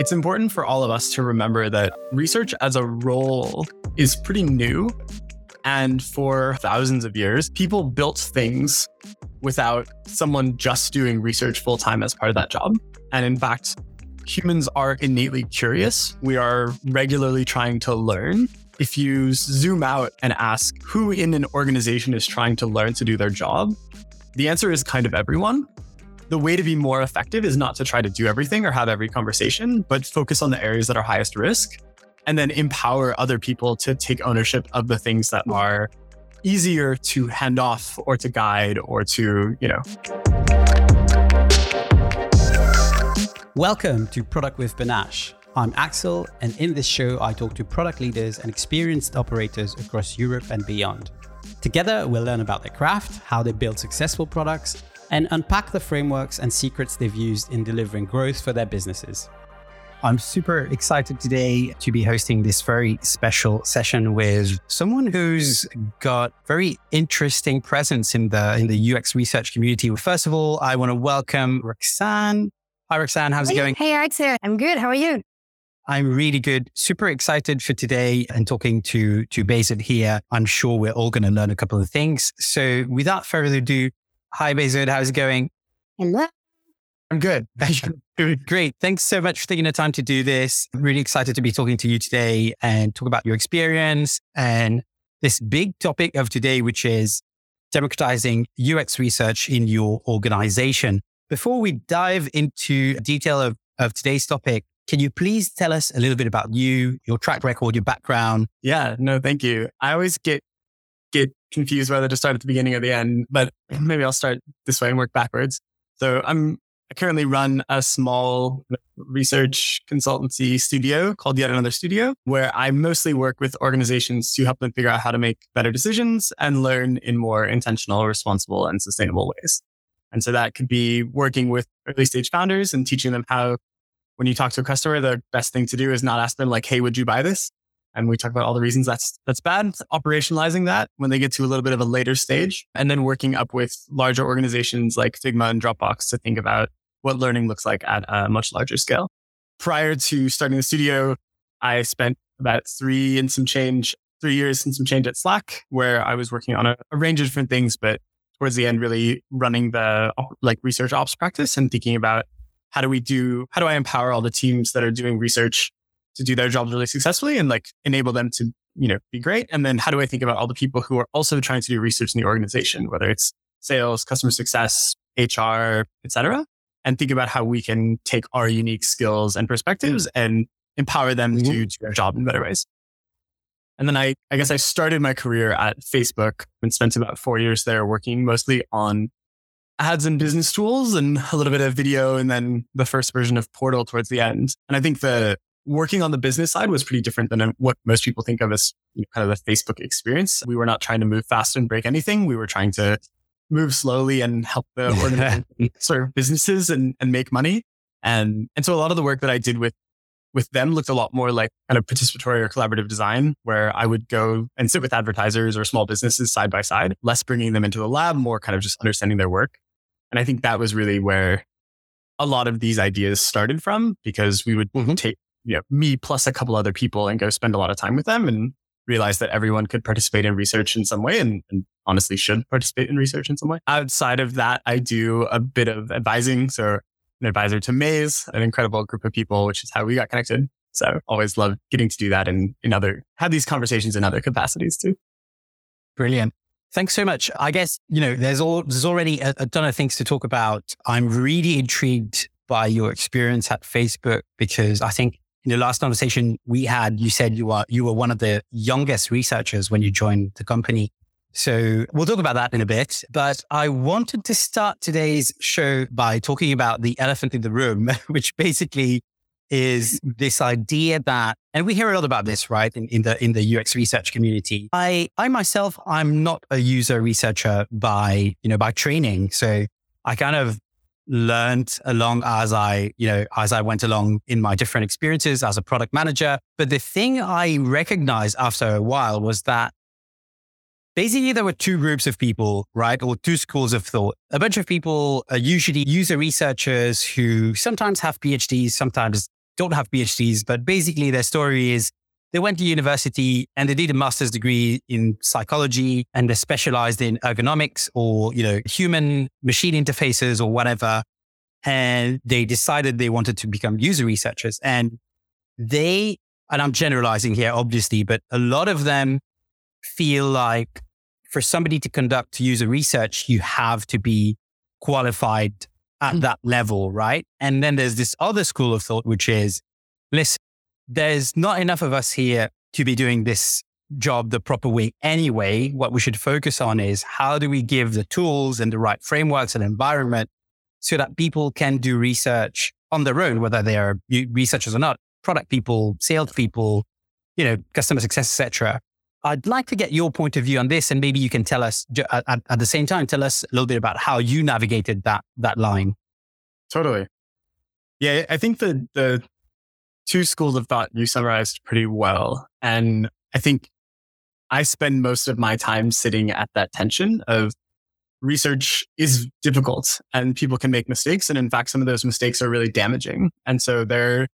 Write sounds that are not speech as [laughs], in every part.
It's important for all of us to remember that research as a role is pretty new. And for thousands of years, people built things without someone just doing research full time as part of that job. And in fact, humans are innately curious. We are regularly trying to learn. If you zoom out and ask who in an organization is trying to learn to do their job, the answer is kind of everyone the way to be more effective is not to try to do everything or have every conversation, but focus on the areas that are highest risk and then empower other people to take ownership of the things that are easier to hand off or to guide or to, you know. Welcome to Product with Panache. I'm Axel, and in this show, I talk to product leaders and experienced operators across Europe and beyond. Together, we'll learn about their craft, how they build successful products, and unpack the frameworks and secrets they've used in delivering growth for their businesses. I'm super excited today to be hosting this very special session with someone who's got very interesting presence in the in the UX research community. First of all, I want to welcome Roxanne. Hi, Roxanne. How's hey, it going? Hey, Axel. I'm good. How are you? I'm really good. Super excited for today and talking to to Behzad here. I'm sure we're all going to learn a couple of things. So, without further ado, Hi, Behzad. How's it going? Hello. I'm good. [laughs] [laughs] Great. Thanks so much for taking the time to do this. I'm really excited to be talking to you today and talk about your experience and this big topic of today, which is democratizing UX research in your organization. Before we dive into detail of, of today's topic, can you please tell us a little bit about you, your track record, your background? Yeah, no, thank you. I always get get confused whether to start at the beginning or the end, but maybe I'll start this way and work backwards. So I'm I currently run a small research consultancy studio called Yet Another Studio, where I mostly work with organizations to help them figure out how to make better decisions and learn in more intentional, responsible, and sustainable ways. And so that could be working with early stage founders and teaching them how, when you talk to a customer, the best thing to do is not ask them like, Hey, would you buy this? And we talk about all the reasons that's that's bad operationalizing that when they get to a little bit of a later stage and then working up with larger organizations like figma and dropbox to think about what learning looks like at a much larger scale. Prior to starting the studio i spent about three and some change three years and some change at slack where i was working on a, a range of different things but towards the end really running the like research ops practice and thinking about how do we do how do i empower all the teams that are doing research to do their jobs really successfully and like enable them to, you know, be great. And then how do I think about all the people who are also trying to do research in the organization, whether it's sales, customer success, HR, etc., and think about how we can take our unique skills and perspectives and empower them mm-hmm. to do their job in better ways. And then I, I guess I started my career at Facebook and spent about four years there working mostly on ads and business tools and a little bit of video and then the first version of Portal towards the end. And I think the working on the business side was pretty different than what most people think of as you know, kind of the Facebook experience. We were not trying to move fast and break anything. We were trying to move slowly and help the [laughs] organization serve businesses and, and make money. And, and so a lot of the work that I did with, with them looked a lot more like kind of participatory or collaborative design, where I would go and sit with advertisers or small businesses side by side, less bringing them into the lab, more kind of just understanding their work. And I think that was really where a lot of these ideas started from because we would mm-hmm. take you know, me plus a couple other people and go spend a lot of time with them and realize that everyone could participate in research in some way and, and, honestly should participate in research in some way. Outside of that, I do a bit of advising. So an advisor to Maze, an incredible group of people, which is how we got connected. So always love getting to do that and in other, have these conversations in other capacities too. Brilliant. Thanks so much. I guess, you know, there's all, there's already a, a ton of things to talk about. I'm really intrigued by your experience at Facebook because I think in the last conversation we had, you said you are you were one of the youngest researchers when you joined the company. So we'll talk about that in a bit. But I wanted to start today's show by talking about the elephant in the room, [laughs] which basically is this idea that, and we hear a lot about this, right? In, in the in the UX research community. I I myself, I'm not a user researcher by you know by training. So I kind of learned along as I, you know, as I went along in my different experiences as a product manager. But the thing I recognized after a while was that basically there were two groups of people, right? Or two schools of thought. A bunch of people are usually user researchers who sometimes have PhDs, sometimes don't have PhDs, but basically their story is they went to university and they did a master's degree in psychology and they specialized in ergonomics or, you know, human machine interfaces or whatever. And they decided they wanted to become user researchers. And they, and I'm generalizing here, obviously, but a lot of them feel like for somebody to conduct user research, you have to be qualified at mm. that level, right? And then there's this other school of thought, which is, listen, there's not enough of us here to be doing this job the proper way anyway. What we should focus on is how do we give the tools and the right frameworks and environment so that people can do research on their own, whether they are researchers or not, product people, sales people, you know, customer success, etc. I'd like to get your point of view on this, and maybe you can tell us at, at, the same time, tell us a little bit about how you navigated that that line. Totally. Yeah, I think the the two schools of thought you summarized pretty well, and I think I spend most of my time sitting at that tension of research is difficult and people can make mistakes, and in fact, some of those mistakes are really damaging, and so they're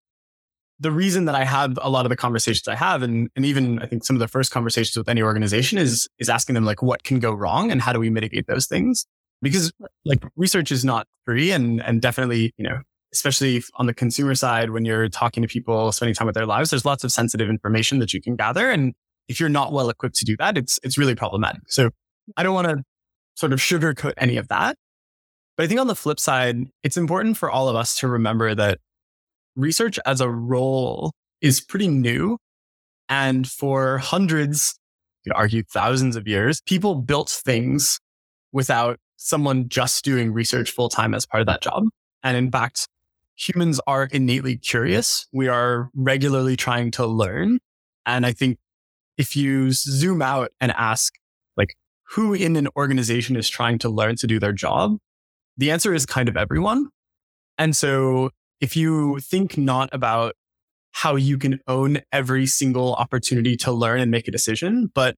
the reason that I have a lot of the conversations I have, and, and even I think some of the first conversations with any organization is is asking them like, what can go wrong and how do we mitigate those things? Because like research is not free, and and definitely you know, especially on the consumer side, when you're talking to people, spending time with their lives, there's lots of sensitive information that you can gather, and if you're not well equipped to do that, it's it's really problematic. So I don't want to sort of sugarcoat any of that. But I think on the flip side, it's important for all of us to remember that research as a role is pretty new. And for hundreds, you could argue thousands of years, people built things without someone just doing research full time as part of that job. And in fact, humans are innately curious. We are regularly trying to learn. And I think if you zoom out and ask, like, who in an organization is trying to learn to do their job, the answer is kind of everyone. And so if you think not about how you can own every single opportunity to learn and make a decision, but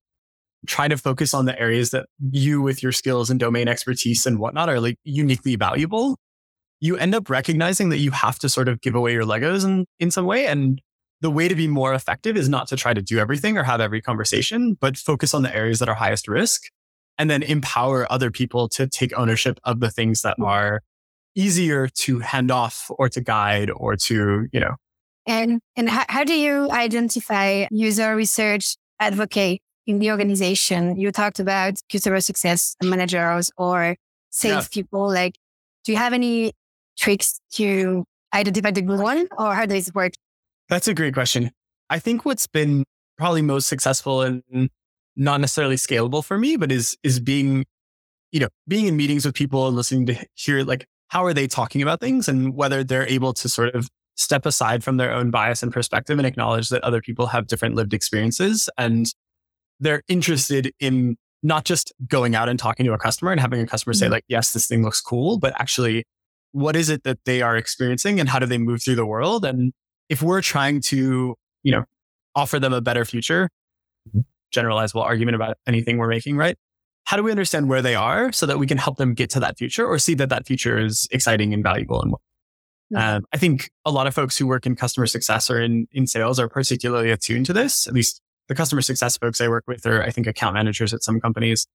try to focus on the areas that you with your skills and domain expertise and whatnot are like uniquely valuable, you end up recognizing that you have to sort of give away your Legos in, in some way. And the way to be more effective is not to try to do everything or have every conversation, but focus on the areas that are highest risk and then empower other people to take ownership of the things that mm. are easier to hand off or to guide or to, you know. And, and how, how do you identify user research advocate in the organization? You talked about customer success managers or salespeople. Yeah. Like, do you have any tricks to identify the good one or how does it work? That's a great question. I think what's been probably most successful and not necessarily scalable for me, but is is being, you know, being in meetings with people and listening to hear like how are they talking about things and whether they're able to sort of step aside from their own bias and perspective and acknowledge that other people have different lived experiences and they're interested in not just going out and talking to a customer and having a customer say mm-hmm. like yes this thing looks cool but actually what is it that they are experiencing and how do they move through the world and if we're trying to you know offer them a better future mm-hmm. generalizable argument about anything we're making right how do we understand where they are so that we can help them get to that future or see that that future is exciting and valuable and um, I think a lot of folks who work in customer success or in, in sales are particularly attuned to this. At least the customer success folks I work with are, I think, account managers at some companies.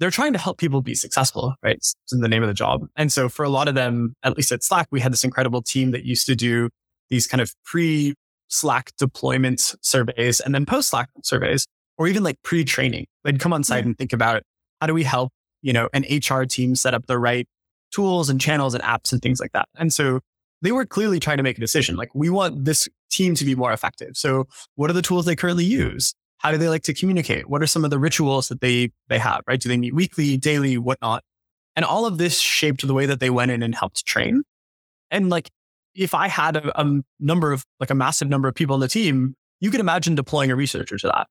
They're trying to help people be successful, right? It's in the name of the job. And so for a lot of them, at least at Slack, we had this incredible team that used to do these kind of pre Slack deployment surveys and then post Slack surveys, or even like pre training. They'd come on site and think about how do we help, you know, an HR team set up the right tools and channels and apps and things like that. And so they were clearly trying to make a decision. Like we want this team to be more effective. So what are the tools they currently use? How do they like to communicate? What are some of the rituals that they, they have, right? Do they meet weekly, daily, whatnot? And all of this shaped the way that they went in and helped train. And like, if I had a, a number of, like a massive number of people on the team, you could imagine deploying a researcher to that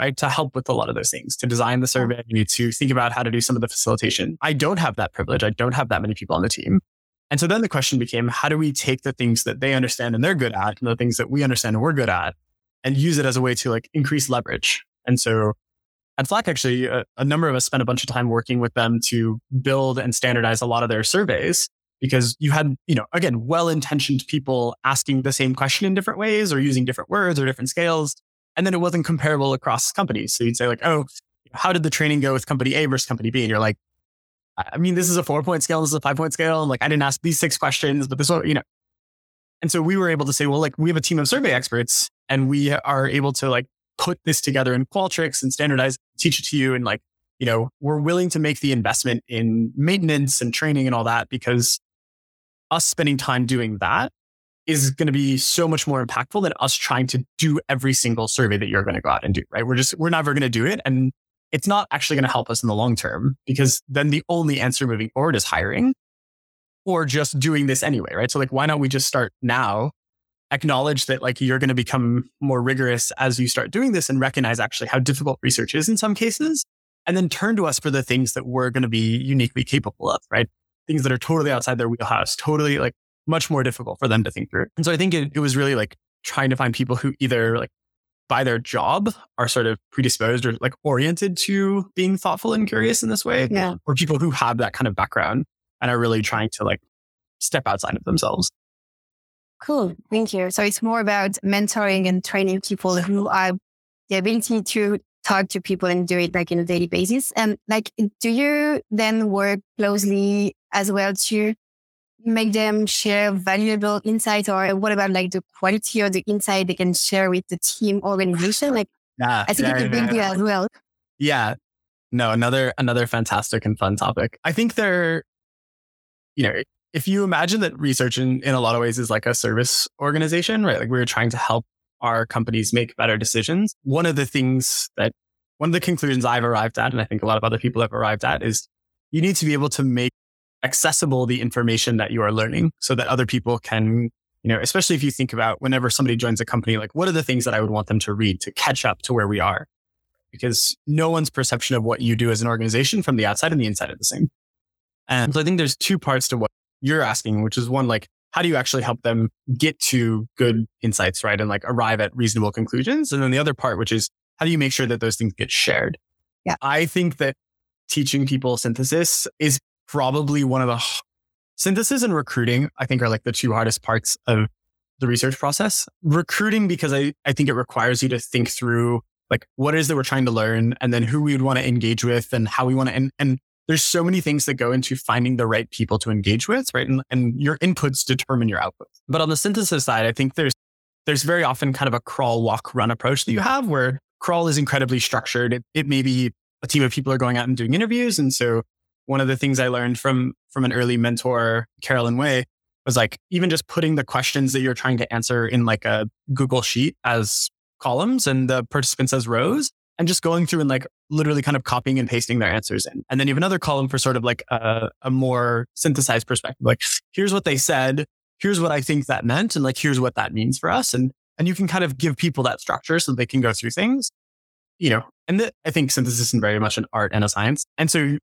right? To help with a lot of those things, to design the survey, to think about how to do some of the facilitation. I don't have that privilege. I don't have that many people on the team. And so then the question became, how do we take the things that they understand and they're good at and the things that we understand and we're good at and use it as a way to like increase leverage? And so at Slack, actually, a, a number of us spent a bunch of time working with them to build and standardize a lot of their surveys because you had, you know, again, well-intentioned people asking the same question in different ways or using different words or different scales. And then it wasn't comparable across companies. So you'd say like, oh, how did the training go with company A versus company B? And you're like, I mean, this is a four point scale. This is a five point scale. And like, I didn't ask these six questions, but this one, you know. And so we were able to say, well, like we have a team of survey experts and we are able to like put this together in Qualtrics and standardize, teach it to you. And like, you know, we're willing to make the investment in maintenance and training and all that because us spending time doing that is going to be so much more impactful than us trying to do every single survey that you're going to go out and do, right? We're just, we're never going to do it. And it's not actually going to help us in the long term because then the only answer moving forward is hiring or just doing this anyway, right? So like, why don't we just start now, acknowledge that like you're going to become more rigorous as you start doing this and recognize actually how difficult research is in some cases. And then turn to us for the things that we're going to be uniquely capable of, right? Things that are totally outside their wheelhouse, totally like much more difficult for them to think through. And so I think it, it was really like trying to find people who either like by their job are sort of predisposed or like oriented to being thoughtful and curious in this way. Yeah. Or people who have that kind of background and are really trying to like step outside of themselves. Cool. Thank you. So it's more about mentoring and training people who have the ability to talk to people and do it like in a daily basis. And like, do you then work closely as well to make them share valuable insight or what about like the quality of the insight they can share with the team organization? Like, yeah, I think yeah, it's a big yeah. as well. Yeah. No, another another fantastic and fun topic. I think they're, you know, if you imagine that research in, in a lot of ways is like a service organization, right? Like we're trying to help our companies make better decisions. One of the things that one of the conclusions I've arrived at, and I think a lot of other people have arrived at, is you need to be able to make accessible the information that you are learning so that other people can, you know, especially if you think about whenever somebody joins a company, like what are the things that I would want them to read to catch up to where we are? Because no one's perception of what you do as an organization from the outside and the inside are the same. And so I think there's two parts to what you're asking, which is one, like, how do you actually help them get to good insights, right? And like arrive at reasonable conclusions. And then the other part, which is how do you make sure that those things get shared? Yeah. I think that teaching people synthesis is probably one of the synthesis and recruiting, I think are like the two hardest parts of the research process. Recruiting, because I, I think it requires you to think through like what is that we're trying to learn and then who we would want to engage with and how we want to, and, and there's so many things that go into finding the right people to engage with, right? And, and your inputs determine your outputs. But on the synthesis side, I think there's, there's very often kind of a crawl, walk, run approach that you have where crawl is incredibly structured. It, it may be a team of people are going out and doing interviews. And so one of the things I learned from from an early mentor, Carolyn Way, was like even just putting the questions that you're trying to answer in like a Google sheet as columns and the participants as rows and just going through and like literally kind of copying and pasting their answers in. And then you have another column for sort of like a, a more synthesized perspective. Like, here's what they said. Here's what I think that meant. And like, here's what that means for us. And, and you can kind of give people that structure so they can go through things, you know, and the, I think synthesis is very much an art and a science. And so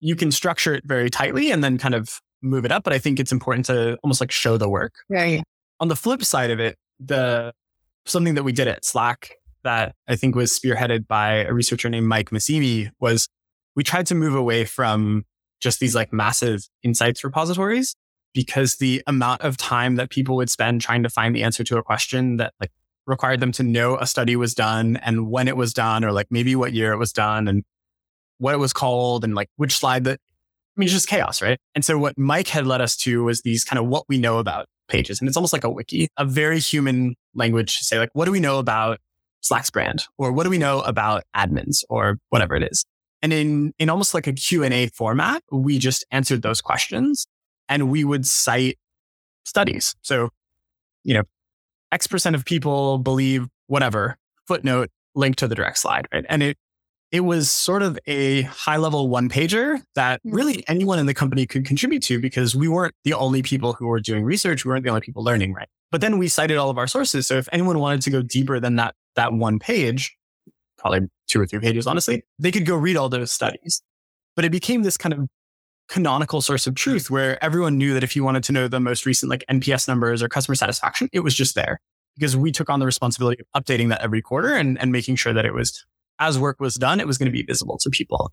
you can structure it very tightly and then kind of move it up. But I think it's important to almost like show the work. Right. On the flip side of it, the something that we did at Slack that I think was spearheaded by a researcher named Mike Massimi was we tried to move away from just these like massive insights repositories because the amount of time that people would spend trying to find the answer to a question that like required them to know a study was done and when it was done or like maybe what year it was done and what it was called and like which slide that I mean, it's just chaos, right? And so what Mike had led us to was these kind of what we know about pages. And it's almost like a wiki, a very human language to say like, what do we know about Slack's brand? Or what do we know about admins or whatever it is? And in, in almost like a Q&A format, we just answered those questions and we would cite studies. So, you know, X percent of people believe whatever footnote link to the direct slide, right? And it, it was sort of a high level one pager that hmm. really anyone in the company could contribute to because we weren't the only people who were doing research. We weren't the only people learning, right? But then we cited all of our sources. So if anyone wanted to go deeper than that, that one page, probably two or three pages, honestly, they could go read all those studies. But it became this kind of canonical source of truth where everyone knew that if you wanted to know the most recent like NPS numbers or customer satisfaction, it was just there because we took on the responsibility of updating that every quarter and, and making sure that it was as work was done, it was going to be visible to people.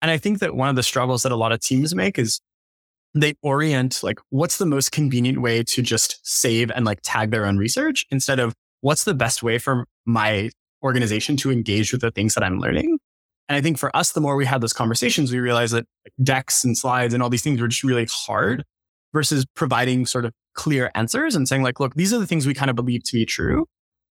And I think that one of the struggles that a lot of teams make is they orient like what's the most convenient way to just save and like tag their own research instead of what's the best way for my organization to engage with the things that I'm learning. And I think for us, the more we had those conversations, we realized that decks and slides and all these things were just really hard versus providing sort of clear answers and saying like, look, these are the things we kind of believe to be true.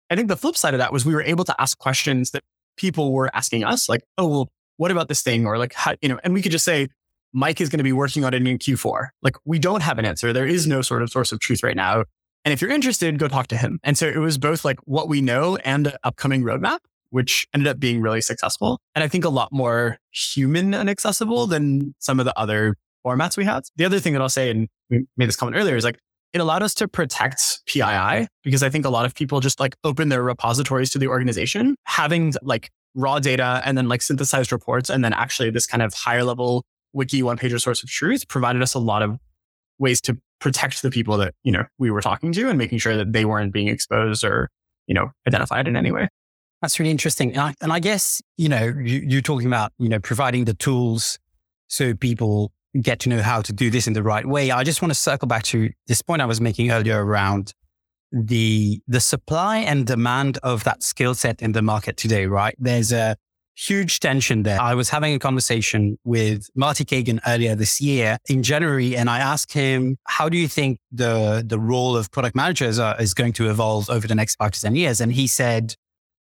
I think the flip side of that was we were able to ask questions that people were asking us like, oh, well, what about this thing? Or like, how, you know, and we could just say, Mike is going to be working on it in Q4. Like we don't have an answer. There is no sort of source of truth right now. And if you're interested, go talk to him. And so it was both like what we know and upcoming roadmap, which ended up being really successful. And I think a lot more human and accessible than some of the other formats we had. The other thing that I'll say, and we made this comment earlier, is like it allowed us to protect PII because I think a lot of people just like open their repositories to the organization, having like raw data and then like synthesized reports and then actually this kind of higher level wiki one pager source of truth provided us a lot of ways to protect the people that, you know, we were talking to and making sure that they weren't being exposed or, you know, identified in any way. That's really interesting. And I, and I guess, you know, you, you're talking about, you know, providing the tools so people get to know how to do this in the right way. I just want to circle back to this point I was making earlier around the the supply and demand of that skill set in the market today, right? There's a huge tension there. I was having a conversation with Marty Cagan earlier this year in January, and I asked him, "How do you think the the role of product managers are, is going to evolve over the next five to ten years?" And he said,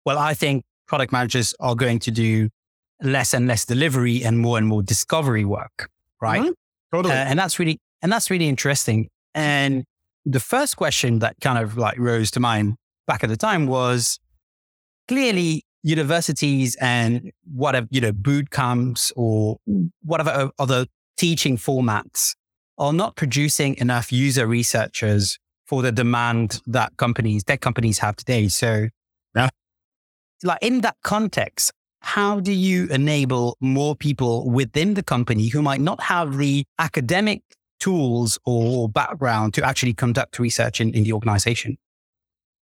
"Well, I think product managers are going to do less and less delivery and more and more discovery work, right? Mm-hmm. Totally. Uh, and that's really and that's really interesting. And the first question that kind of like rose to mind back at the time was clearly universities and whatever, you know, boot camps or whatever other teaching formats are not producing enough user researchers for the demand that companies, tech companies have today. So, yeah. like in that context, how do you enable more people within the company who might not have the academic tools or background to actually conduct research in, in the organization?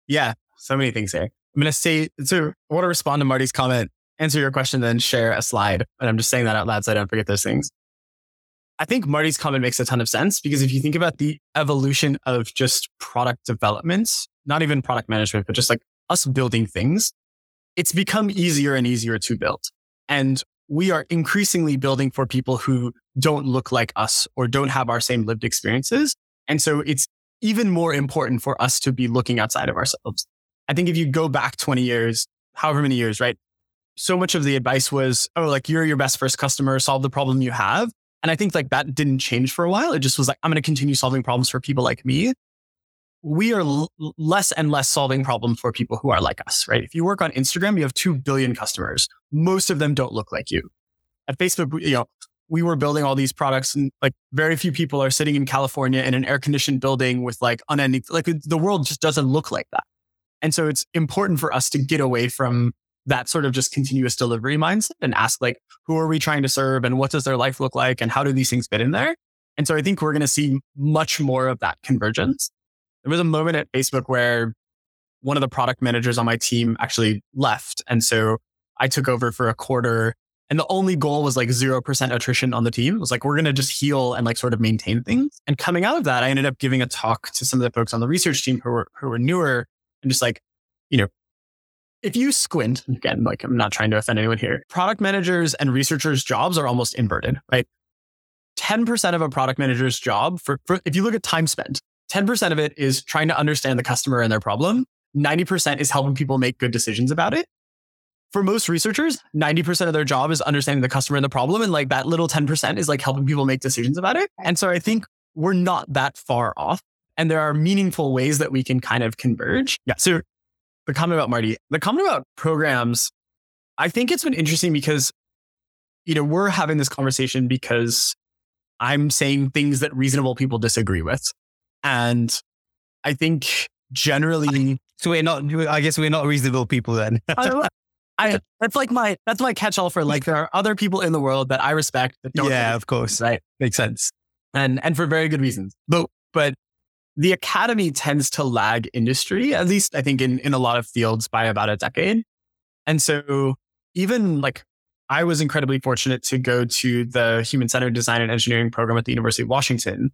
Yeah, so many things here. I'm going to say, so I want to respond to Marty's comment, answer your question, then share a slide. And I'm just saying that out loud so I don't forget those things. I think Marty's comment makes a ton of sense because if you think about the evolution of just product development, not even product management, but just like us building things, it's become easier and easier to build. And we are increasingly building for people who don't look like us or don't have our same lived experiences. And so it's even more important for us to be looking outside of ourselves. I think if you go back 20 years, however many years, right? So much of the advice was, oh, like you're your best first customer, solve the problem you have. And I think like that didn't change for a while. It just was like, I'm going to continue solving problems for people like me. We are l- less and less solving problems for people who are like us, right? If you work on Instagram, you have 2 billion customers. Most of them don't look like you. At Facebook, you know, we were building all these products and like very few people are sitting in California in an air conditioned building with like unending, like the world just doesn't look like that. And so it's important for us to get away from that sort of just continuous delivery mindset and ask like, who are we trying to serve and what does their life look like and how do these things fit in there? And so I think we're going to see much more of that convergence. There was a moment at Facebook where one of the product managers on my team actually left. And so I took over for a quarter and the only goal was like 0% attrition on the team. It was like, we're going to just heal and like sort of maintain things. And coming out of that, I ended up giving a talk to some of the folks on the research team who were, who were newer and just like, you know, if you squint, again, like I'm not trying to offend anyone here, product managers and researchers' jobs are almost inverted, right? 10% of a product manager's job for, for if you look at time spent, 10% of it is trying to understand the customer and their problem. 90% is helping people make good decisions about it. For most researchers, 90% of their job is understanding the customer and the problem. And like that little 10% is like helping people make decisions about it. And so I think we're not that far off and there are meaningful ways that we can kind of converge. Yeah. So the comment about Marty, the comment about programs, I think it's been interesting because, you know, we're having this conversation because I'm saying things that reasonable people disagree with. And I think generally. So we're not, I guess we're not reasonable people then. [laughs] I, that's like my, that's my catch all for like, there are other people in the world that I respect that don't. Yeah, of course. Right. Makes sense. And, and for very good reasons. But, but the academy tends to lag industry, at least I think in, in a lot of fields by about a decade. And so even like I was incredibly fortunate to go to the human centered design and engineering program at the University of Washington,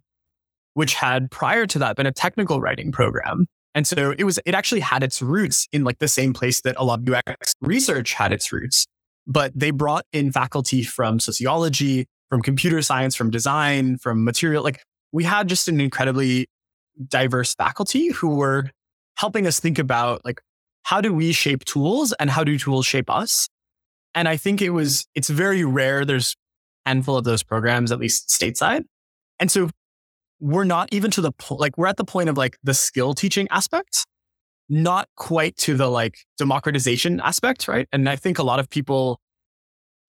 which had prior to that been a technical writing program. And so it was, it actually had its roots in like the same place that a lot of UX research had its roots. But they brought in faculty from sociology, from computer science, from design, from material. Like we had just an incredibly diverse faculty who were helping us think about like, how do we shape tools and how do tools shape us? And I think it was, it's very rare. There's a handful of those programs, at least stateside. And so we're not even to the point, like we're at the point of like the skill teaching aspect, not quite to the like democratization aspect, right? And I think a lot of people,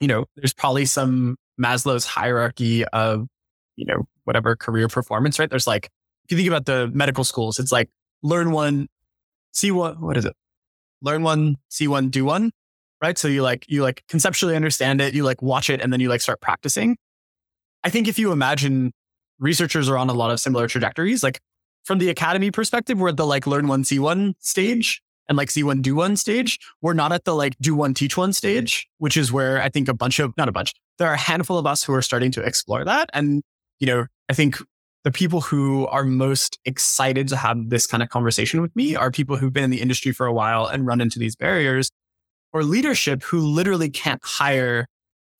you know, there's probably some Maslow's hierarchy of, you know, whatever career performance, right? There's like, if you think about the medical schools, it's like learn one, see what, what is it? Learn one, see one, do one, right? So you like, you like conceptually understand it, you like watch it, and then you like start practicing. I think if you imagine researchers are on a lot of similar trajectories. Like from the academy perspective, we're at the like learn one, see one stage and like see one, do one stage. We're not at the like do one, teach one stage, which is where I think a bunch of, not a bunch, there are a handful of us who are starting to explore that. And, you know, I think the people who are most excited to have this kind of conversation with me are people who've been in the industry for a while and run into these barriers or leadership who literally can't hire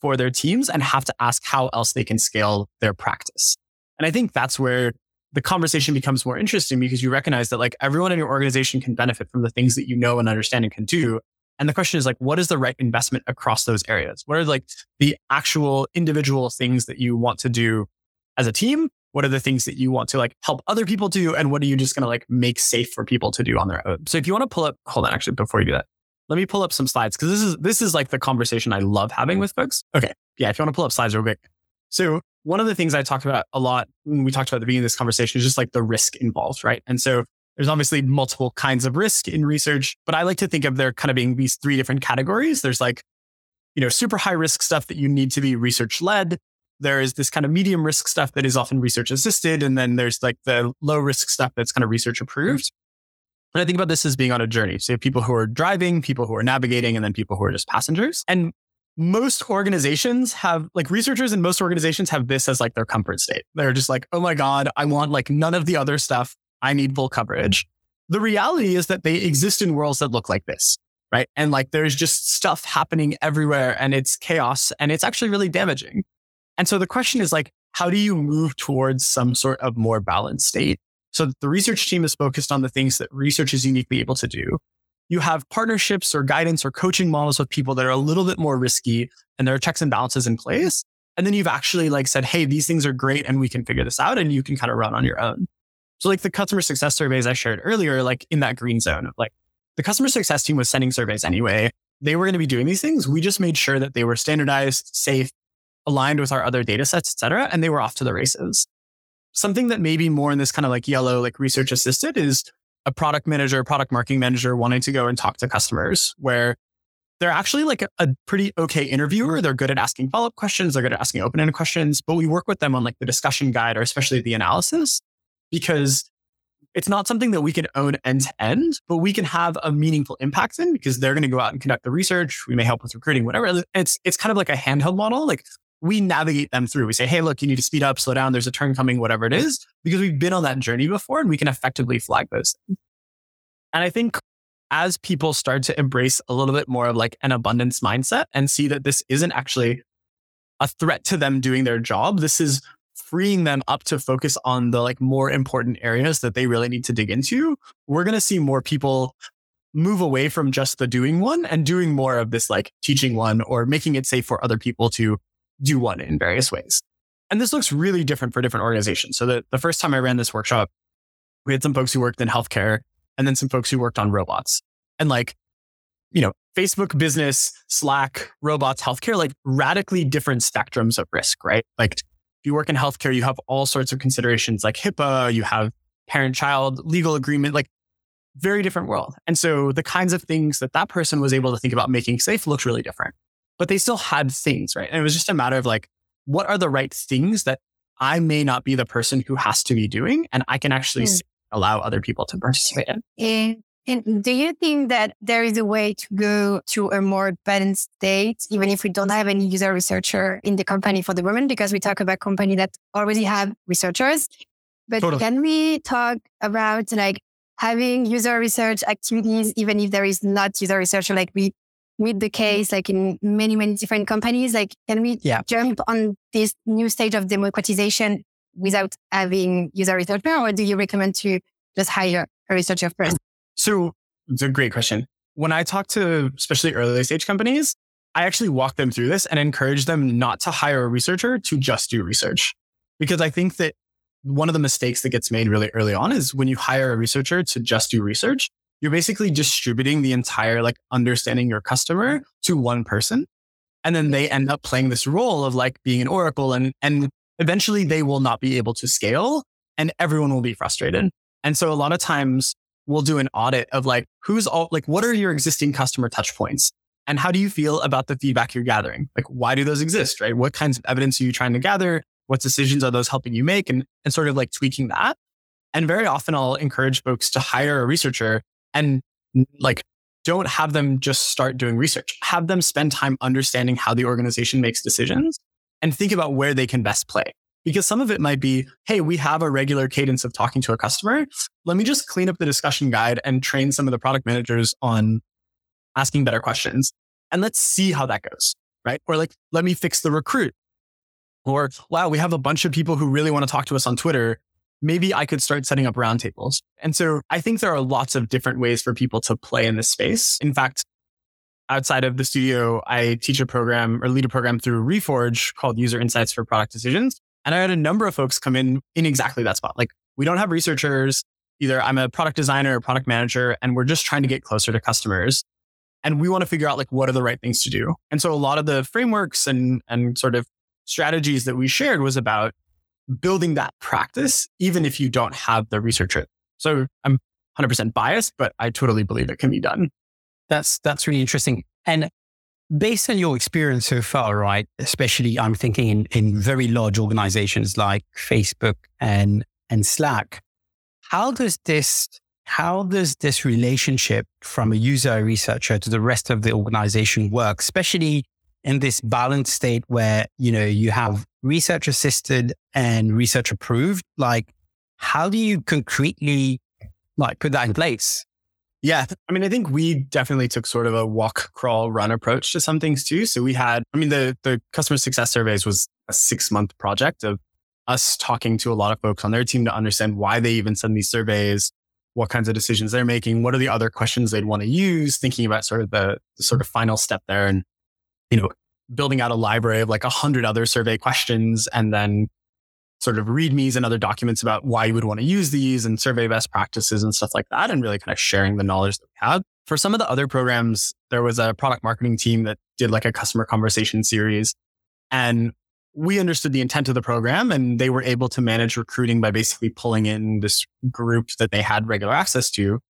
for their teams and have to ask how else they can scale their practice. And I think that's where the conversation becomes more interesting because you recognize that like everyone in your organization can benefit from the things that you know and understand and can do. And the question is like, what is the right investment across those areas? What are like the actual individual things that you want to do as a team? What are the things that you want to like help other people do? And what are you just going to like make safe for people to do on their own? So if you want to pull up, hold on, actually, before you do that, let me pull up some slides because this is, this is like the conversation I love having mm. with folks. Okay. Yeah. If you want to pull up slides real quick. So one of the things I talked about a lot when we talked about the beginning of this conversation is just like the risk involved, right? And so there's obviously multiple kinds of risk in research, but I like to think of there kind of being these three different categories. There's like, you know, super high risk stuff that you need to be research led. There is this kind of medium risk stuff that is often research assisted. And then there's like the low risk stuff that's kind of research approved. And I think about this as being on a journey. So you have people who are driving, people who are navigating, and then people who are just passengers. And most organizations have like researchers in most organizations have this as like their comfort state. They're just like, oh my God, I want like none of the other stuff. I need full coverage. The reality is that they exist in worlds that look like this, right? And like there's just stuff happening everywhere and it's chaos and it's actually really damaging. And so the question is like, how do you move towards some sort of more balanced state? So the research team is focused on the things that research is uniquely able to do you have partnerships or guidance or coaching models with people that are a little bit more risky and there are checks and balances in place. And then you've actually like said, Hey, these things are great and we can figure this out and you can kind of run on your own. So like the customer success surveys I shared earlier, like in that green zone of like the customer success team was sending surveys anyway. They were going to be doing these things. We just made sure that they were standardized, safe, aligned with our other data sets, et cetera. And they were off to the races. Something that maybe more in this kind of like yellow, like research assisted is a product manager, product marketing manager wanting to go and talk to customers where they're actually like a, a pretty okay interviewer. They're good at asking follow up questions. They're good at asking open ended questions, but we work with them on like the discussion guide or especially the analysis because it's not something that we can own end to end, but we can have a meaningful impact in because they're going to go out and conduct the research. We may help with recruiting, whatever. It's, it's kind of like a handheld model. Like we navigate them through. We say, Hey, look, you need to speed up, slow down. There's a turn coming, whatever it is, because we've been on that journey before and we can effectively flag those. And I think as people start to embrace a little bit more of like an abundance mindset and see that this isn't actually a threat to them doing their job, this is freeing them up to focus on the like more important areas that they really need to dig into. We're going to see more people move away from just the doing one and doing more of this like teaching one or making it safe for other people to do one in various ways. And this looks really different for different organizations. So the, the first time I ran this workshop, we had some folks who worked in healthcare and then some folks who worked on robots. And like, you know, Facebook business, Slack, robots, healthcare, like radically different spectrums of risk, right? Like if you work in healthcare, you have all sorts of considerations like HIPAA, you have parent child legal agreement, like very different world. And so the kinds of things that that person was able to think about making safe looked really different but they still had things, right? And it was just a matter of like, what are the right things that I may not be the person who has to be doing and I can actually mm. allow other people to participate in. Yeah. And do you think that there is a way to go to a more balanced state, even if we don't have any user researcher in the company for the moment? Because we talk about company that already have researchers. But totally. can we talk about like having user research activities, even if there is not user researcher, like we with the case, like in many, many different companies, like can we yeah. jump on this new stage of democratization without having user researcher, or do you recommend to just hire a researcher first? So it's a great question. When I talk to especially early stage companies, I actually walk them through this and encourage them not to hire a researcher to just do research. Because I think that one of the mistakes that gets made really early on is when you hire a researcher to just do research, you're basically distributing the entire like understanding your customer to one person. And then they end up playing this role of like being an oracle and, and eventually they will not be able to scale and everyone will be frustrated. And so a lot of times we'll do an audit of like, who's all, like, what are your existing customer touch points? And how do you feel about the feedback you're gathering? Like, why do those exist, right? What kinds of evidence are you trying to gather? What decisions are those helping you make? And, and sort of like tweaking that. And very often I'll encourage folks to hire a researcher and like, don't have them just start doing research. Have them spend time understanding how the organization makes decisions and think about where they can best play. Because some of it might be, hey, we have a regular cadence of talking to a customer. Let me just clean up the discussion guide and train some of the product managers on asking better questions. And let's see how that goes. Right. Or like, let me fix the recruit. Or, wow, we have a bunch of people who really want to talk to us on Twitter. Maybe I could start setting up roundtables. And so I think there are lots of different ways for people to play in this space. In fact, outside of the studio, I teach a program or lead a program through Reforge called User Insights for Product Decisions. And I had a number of folks come in in exactly that spot. Like we don't have researchers. Either I'm a product designer or product manager, and we're just trying to get closer to customers. And we want to figure out like what are the right things to do. And so a lot of the frameworks and, and sort of strategies that we shared was about building that practice, even if you don't have the researcher. So I'm 100% biased, but I totally believe it can be done. That's, that's really interesting. And based on your experience so far, right? Especially I'm thinking in, in very large organizations like Facebook and, and Slack, how does this, how does this relationship from a user researcher to the rest of the organization work, especially in this balanced state where, you know, you have research assisted and research approved? Like, how do you concretely like put that in place? Yeah. I mean, I think we definitely took sort of a walk, crawl, run approach to some things too. So we had, I mean, the, the customer success surveys was a six month project of us talking to a lot of folks on their team to understand why they even send these surveys, what kinds of decisions they're making, what are the other questions they'd want to use, thinking about sort of the, the sort of final step there and, you know, building out a library of like a hundred other survey questions and then sort of readmes and other documents about why you would want to use these and survey best practices and stuff like that, and really kind of sharing the knowledge that we had. For some of the other programs, there was a product marketing team that did like a customer conversation series. And we understood the intent of the program and they were able to manage recruiting by basically pulling in this group that they had regular access to.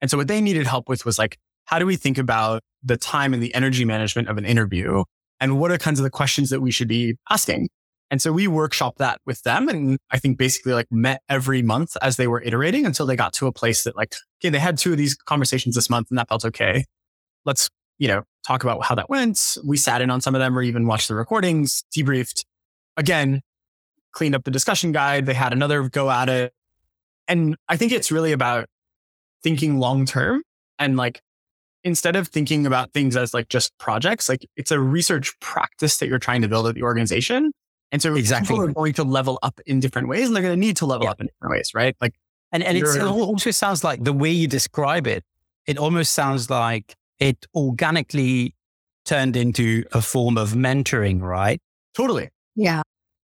And so what they needed help with was like, how do we think about the time and the energy management of an interview? And what are kinds of the questions that we should be asking? And so we workshopped that with them and I think basically like met every month as they were iterating until they got to a place that like, okay, they had two of these conversations this month and that felt okay. Let's, you know, talk about how that went. We sat in on some of them or even watched the recordings, debriefed again, cleaned up the discussion guide. They had another go at it. And I think it's really about thinking long term and like instead of thinking about things as like just projects, like it's a research practice that you're trying to build at the organization. And so exactly. people are going to level up in different ways and they're going to need to level yeah. up in different ways, right? Like, and, and it also sounds like the way you describe it, it almost sounds like it organically turned into a form of mentoring, right? Totally. Yeah.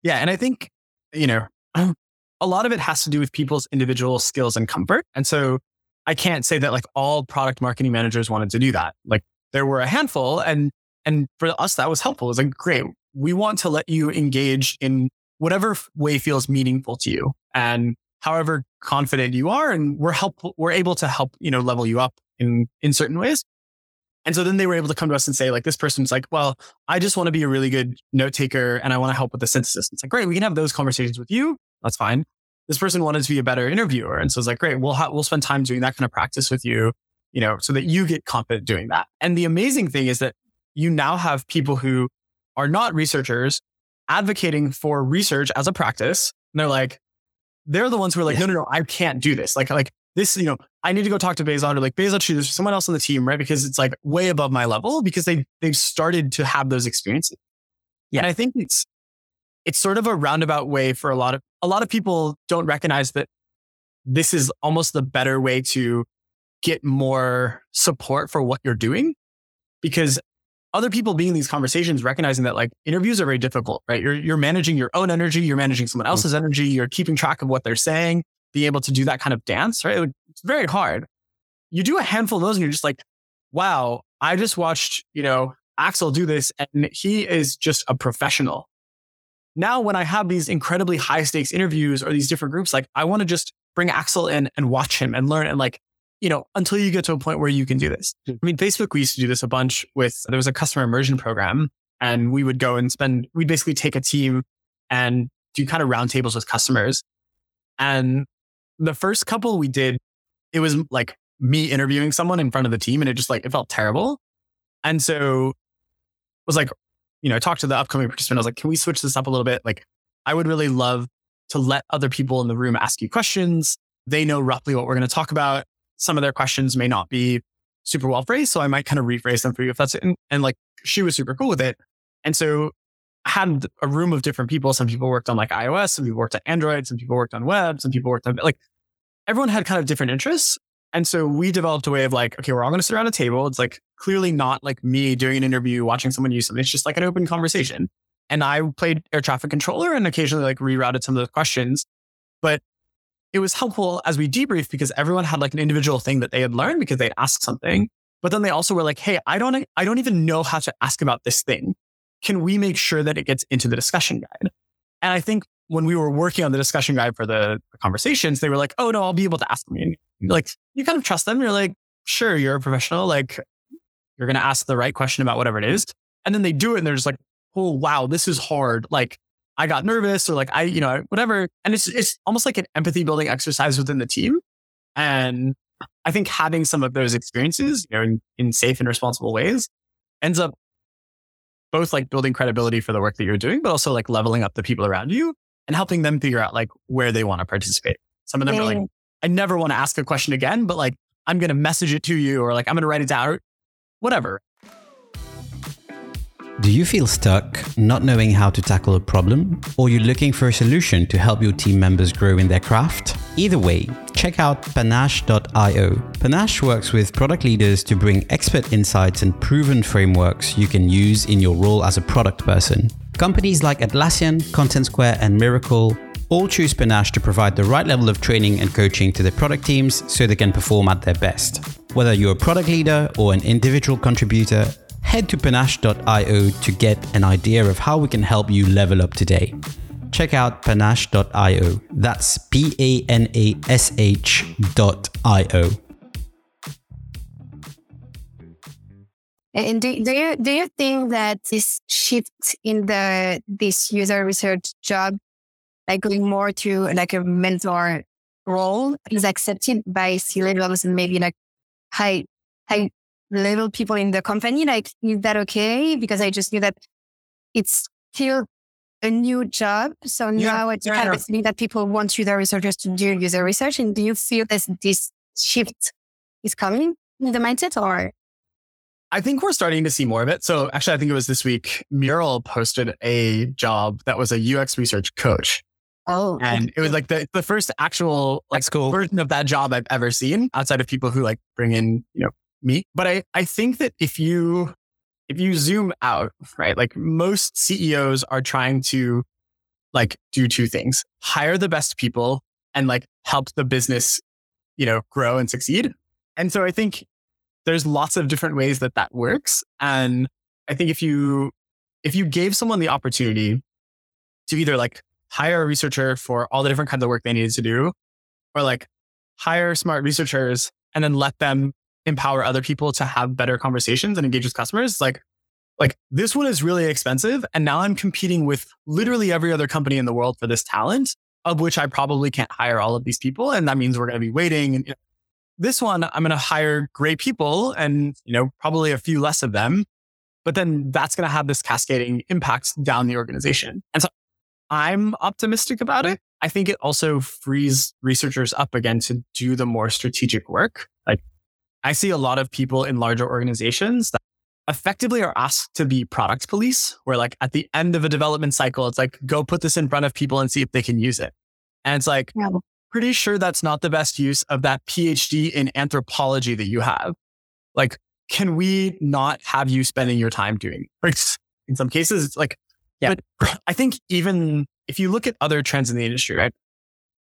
Yeah. And I think, you know, [clears throat] a lot of it has to do with people's individual skills and comfort. And so I can't say that like all product marketing managers wanted to do that. Like there were a handful and, and for us, that was helpful. It was like, great we want to let you engage in whatever way feels meaningful to you and however confident you are. And we're help, we're able to help, you know, level you up in, in certain ways. And so then they were able to come to us and say, like, this person's like, well, I just want to be a really good note taker and I want to help with the synthesis. It's like, great, we can have those conversations with you. That's fine. This person wanted to be a better interviewer. And so it's like, great, we'll, ha- we'll spend time doing that kind of practice with you. you know, so that you get confident doing that. And the amazing thing is that you now have people who are not researchers advocating for research as a practice. And they're like, they're the ones who are like, no, no, no, I can't do this. Like, like this, you know, I need to go talk to Behzad or like Behzad, there's someone else on the team, right? Because it's like way above my level because they they've started to have those experiences. Yeah. And I think it's it's sort of a roundabout way for a lot of a lot of people don't recognize that this is almost the better way to get more support for what you're doing because other people being in these conversations recognizing that like interviews are very difficult right? You're you're managing your own energy you're managing someone mm-hmm. else's energy you're keeping track of what they're saying being able to do that kind of dance right? It's very hard. You do a handful of those and you're just like wow i just watched you know axel do this and he is just a professional now when i have these incredibly high stakes interviews or these different groups like i want to just bring axel in and watch him and learn and like you know, until you get to a point where you can do this. Hmm. I mean, Facebook, we used to do this a bunch with, there was a customer immersion program and we would go and spend, we'd basically take a team and do kind of roundtables with customers. And the first couple we did, it was like me interviewing someone in front of the team and it just like, it felt terrible. And so was like, you know, I talked to the upcoming participant. I was like, can we switch this up a little bit? Like, I would really love to let other people in the room ask you questions. They know roughly what we're going to talk about some of their questions may not be super well phrased. So I might kind of rephrase them for you if that's it. And, and like she was super cool with it. And so I had a room of different people. Some people worked on like iOS, some people worked on Android, some people worked on web, some people worked on like everyone had kind of different interests. And so we developed a way of like, okay, we're all going to sit around a table. It's like clearly not like me doing an interview, watching someone use something. It's just like an open conversation. And I played air traffic controller and occasionally like rerouted some of the questions. But it was helpful as we debriefed because everyone had like an individual thing that they had learned because they asked something. But then they also were like, Hey, I don't, I don't even know how to ask about this thing. Can we make sure that it gets into the discussion guide? And I think when we were working on the discussion guide for the, conversations, they were like, Oh no, I'll be able to ask them. And like, you kind of trust them. You're like, sure, you're a professional. Like you're going to ask the right question about whatever it is. And then they do it and they're just like, Oh, wow, this is hard. Like I got nervous or like I, you know, whatever. And it's it's almost like an empathy building exercise within the team. And I think having some of those experiences, you know, in, in safe and responsible ways ends up both like building credibility for the work that you're doing, but also like leveling up the people around you and helping them figure out like where they want to participate. Some of them are like, I never want to ask a question again, but like I'm going to message it to you or like I'm going to write it down, whatever. Do you feel stuck, not knowing how to tackle a problem, or you're looking for a solution to help your team members grow in their craft? Either way, check out panash.io. Panash works with product leaders to bring expert insights and proven frameworks you can use in your role as a product person. Companies like Atlassian, Contentsquare, and Mirakl all choose Panash to provide the right level of training and coaching to their product teams so they can perform at their best. Whether you're a product leader or an individual contributor, head to panash.io to get an idea of how we can help you level up today. Check out panash.io. That's P A N A S H.io. And do, do you do you think that this shift in the this user research job, like going more to like a mentor role, is accepted by C levels and maybe like high high level people in the company. Like, is that okay? Because I just knew that it's still a new job. So yeah, now it's kind of that people want user researchers to do user research. And do you feel that this shift is coming in the mindset or? I think we're starting to see more of it. So actually, I think it was this week, Mural posted a job that was a UX research coach. Oh, and it was like the, the first actual like cool. version of that job I've ever seen outside of people who like bring in, you know, me. But I, I think that if you if you zoom out, right, like most CEOs are trying to like do two things. Hire the best people and like help the business, you know, grow and succeed. And so I think there's lots of different ways that that works. And I think if you if you gave someone the opportunity to either like hire a researcher for all the different kinds of work they needed to do, or like hire smart researchers and then let them empower other people to have better conversations and engage with customers. Like, like this one is really expensive. And now I'm competing with literally every other company in the world for this talent, of which I probably can't hire all of these people. And that means we're going to be waiting. And you know, this one, I'm going to hire great people and, you know, probably a few less of them. But then that's going to have this cascading impact down the organization. And so I'm optimistic about it. I think it also frees researchers up again to do the more strategic work. Like I see a lot of people in larger organizations that effectively are asked to be product police, where like at the end of a development cycle, it's like, go put this in front of people and see if they can use it. And it's like, yeah. pretty sure that's not the best use of that PhD in anthropology that you have. Like, can we not have you spending your time doing? Like, in some cases, it's like, yeah. But [clears throat] I think even if you look at other trends in the industry, right?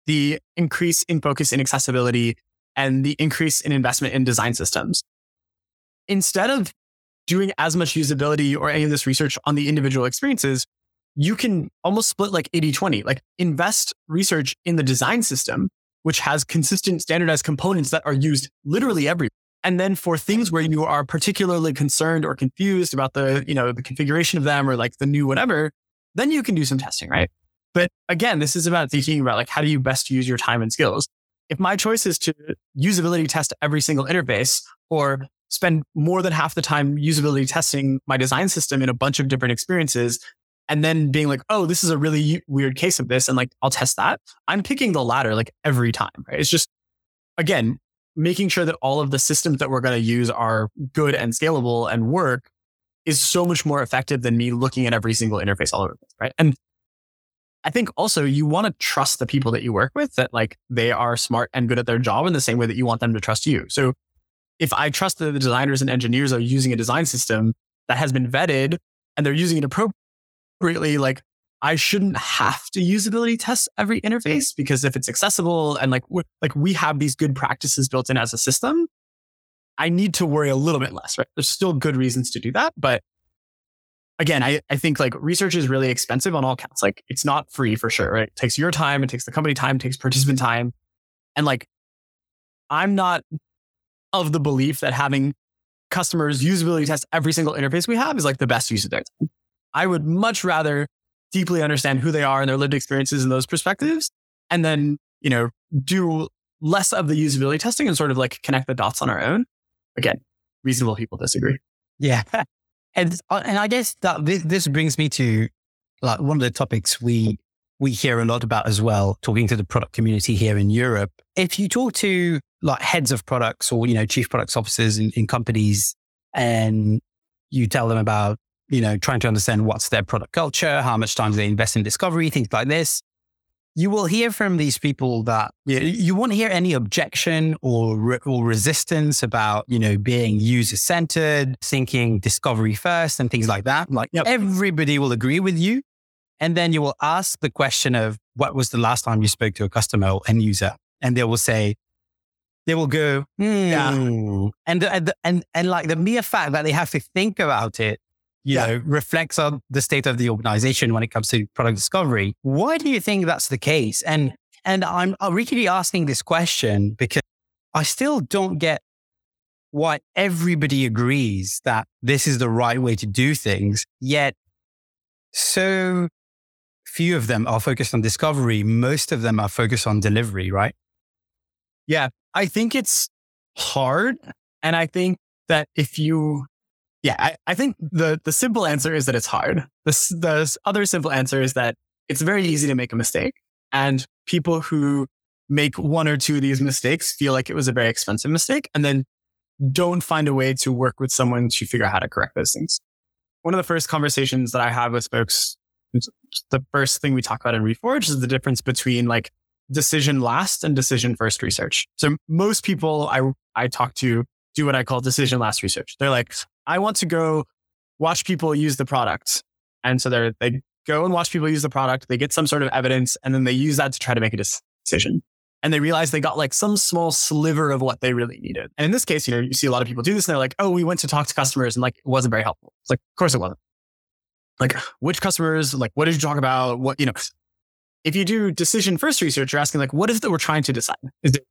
The increase in focus in accessibility and the increase in investment in design systems. Instead of doing as much usability or any of this research on the individual experiences, you can almost split like 80 20, like invest research in the design system, which has consistent standardized components that are used literally everywhere. And then for things where you are particularly concerned or confused about the, you know, the configuration of them or like the new whatever, then you can do some testing, right? But again, this is about thinking about like how do you best use your time and skills. If my choice is to usability test every single interface or spend more than half the time usability testing my design system in a bunch of different experiences and then being like, oh, this is a really weird case of this. And like, I'll test that. I'm picking the latter like every time, right? It's just, again, making sure that all of the systems that we're going to use are good and scalable and work is so much more effective than me looking at every single interface all over, right? And I think also you want to trust the people that you work with that like they are smart and good at their job in the same way that you want them to trust you. So if I trust that the designers and engineers are using a design system that has been vetted and they're using it appropriately, like I shouldn't have to usability test every interface because if it's accessible and like like we have these good practices built in as a system, I need to worry a little bit less, right? There's still good reasons to do that, but again, I, I think like research is really expensive on all counts. Like it's not free for sure, right? It takes your time, it takes the company time, it takes participant time. And like I'm not of the belief that having customers usability test every single interface we have is like the best use of their time. I would much rather deeply understand who they are and their lived experiences and those perspectives, and then, you know, do less of the usability testing and sort of like connect the dots on our own. Again, reasonable people disagree. Yeah. [laughs] And, uh, and I guess that this, this brings me to like one of the topics we we hear a lot about as well, talking to the product community here in Europe. If you talk to like heads of products or, you know, chief products officers in, in companies and you tell them about, you know, trying to understand what's their product culture, how much time do they invest in discovery, things like this, you will hear from these people that you, know, you won't hear any objection or, re- or resistance about, you know, being user centered, thinking discovery first and things like that. Like yep. everybody will agree with you and then you will ask the question of what was the last time you spoke to a customer or end user? And they will say, they will go, mm. yeah. And, and, and, and like the mere fact that they have to think about it, you yeah. know, reflects on the state of the organization when it comes to product discovery. Why do you think that's the case? And, and I'm really asking this question because I still don't get why everybody agrees that this is the right way to do things. Yet so few of them are focused on discovery. Most of them are focused on delivery, right? Yeah, I think it's hard. And I think that if you, yeah, I, I think the, the simple answer is that it's hard. The, the other simple answer is that it's very easy to make a mistake. And people who make one or two of these mistakes feel like it was a very expensive mistake and then don't find a way to work with someone to figure out how to correct those things. One of the first conversations that I have with folks the first thing we talk about in Reforge is the difference between like decision last and decision first research. So most people I, I talk to do what I call decision last research. They're like, I want to go watch people use the product. And so they're, they go and watch people use the product. They get some sort of evidence and then they use that to try to make a decision. And they realize they got like some small sliver of what they really needed. And in this case, you know, you see a lot of people do this and they're like, oh, we went to talk to customers and like it wasn't very helpful. It's like, of course it wasn't like which customers, like what did you talk about? What, you know, if you do decision first research, you're asking like, what is it that we're trying to decide? Is it,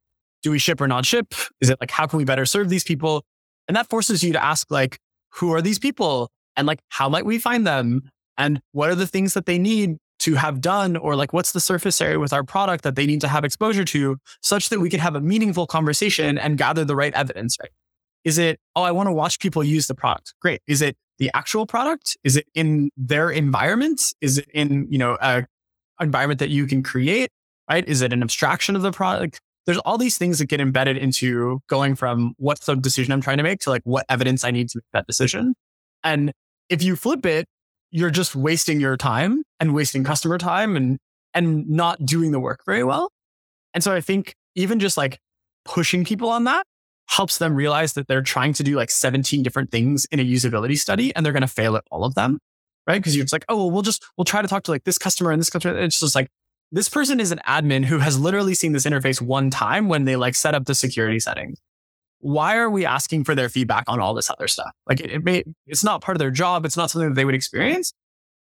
do we ship or not ship? Is it like, how can we better serve these people? And that forces you to ask like, who are these people? And like, how might we find them? And what are the things that they need to have done? Or like what's the surface area with our product that they need to have exposure to such that we can have a meaningful conversation and gather the right evidence right? Is it oh i want to watch people use the product. Great. Is it the actual product? Is it in their environment? Is it in you know a environment that you can create right? Is it an abstraction of the product there's all these things that get embedded into going from what's the decision i'm trying to make to like what evidence i need to make that decision and if you flip it you're just wasting your time and wasting customer time and and not doing the work very well. And so I think even just like pushing people on that helps them realize that they're trying to do like 17 different things in a usability study and they're going to fail at all of them. Right. Cause you're just like, oh, well, we'll just, we'll try to talk to like this customer and this customer. It's just like, this person is an admin who has literally seen this interface one time when they like set up the security settings. Why are we asking for their feedback on all this other stuff? Like it, it may, it's not part of their job. It's not something that they would experience.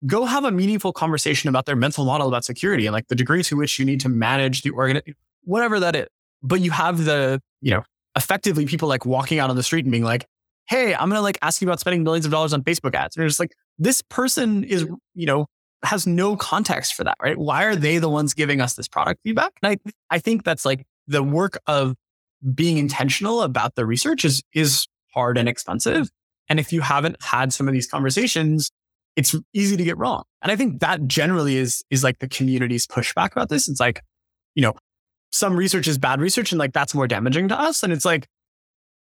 Go have a meaningful conversation about their mental model about security and like the degree to which you need to manage the organ, whatever that is. But you have the, you know, effectively people like walking out on the street and being like, Hey, I'm going to like ask you about spending millions of dollars on Facebook ads. And you're just like, this person is, you know, has no context for that, right? Why are they the ones giving us this product feedback? And I, I think that's like the work of being intentional about the research is, is hard and expensive. And if you haven't had some of these conversations, it's easy to get wrong. And I think that generally is, is like the community's pushback about this. It's like, you know, some research is bad research and like that's more damaging to us. And it's like,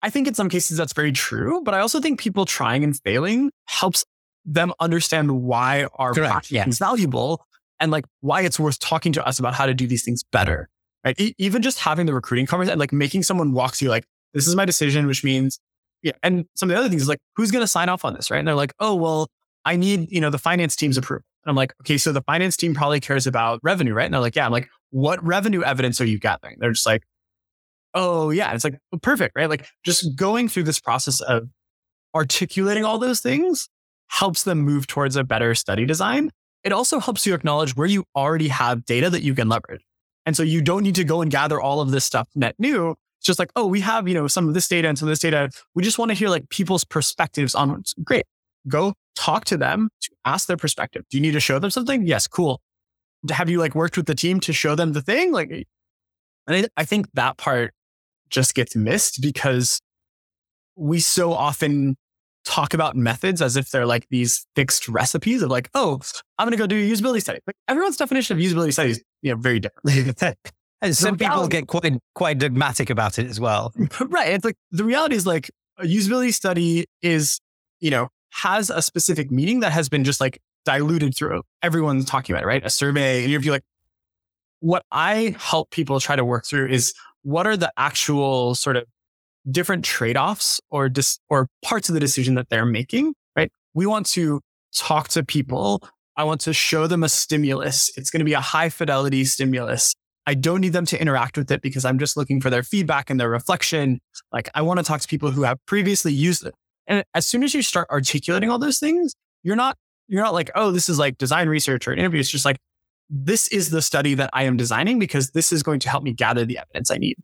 I think in some cases that's very true, but I also think people trying and failing helps them understand why our Correct, yeah. is valuable and like why it's worth talking to us about how to do these things better right? E- even just having the recruiting conversation like making someone walk through like, this is my decision, which means, yeah. And some of the other things is like, who's going to sign off on this? Right. And they're like, oh, well, I need, you know, the finance team's approval. And I'm like, okay, so the finance team probably cares about revenue, right? And they're like, yeah. I'm like, what revenue evidence are you gathering? They're just like, oh, yeah. And it's like, perfect, right? Like just going through this process of articulating all those things helps them move towards a better study design. It also helps you acknowledge where you already have data that you can leverage. And so you don't need to go and gather all of this stuff net new. It's just like, oh, we have, you know, some of this data and some of this data. We just want to hear like people's perspectives on it. Great. Go talk to them to ask their perspective. Do you need to show them something? Yes, cool. Have you like worked with the team to show them the thing? Like, and I, I think that part just gets missed because we so often talk about methods as if they're like these fixed recipes of like, oh, I'm going to go do a usability study. Like everyone's definition of usability studies, you know, very different. [laughs] and some people get quite quite dogmatic about it as well. [laughs] right. It's like the reality is like a usability study is, you know, has a specific meaning that has been just like diluted through everyone's talking about it, right? A survey, and you're like, what I help people try to work through is what are the actual sort of different trade-offs or dis- or parts of the decision that they're making, right? We want to talk to people. I want to show them a stimulus. It's going to be a high fidelity stimulus. I don't need them to interact with it because I'm just looking for their feedback and their reflection. Like I want to talk to people who have previously used it. And as soon as you start articulating all those things, you're not, you're not like, oh, this is like design research or an interview. It's just like, this is the study that I am designing because this is going to help me gather the evidence I need.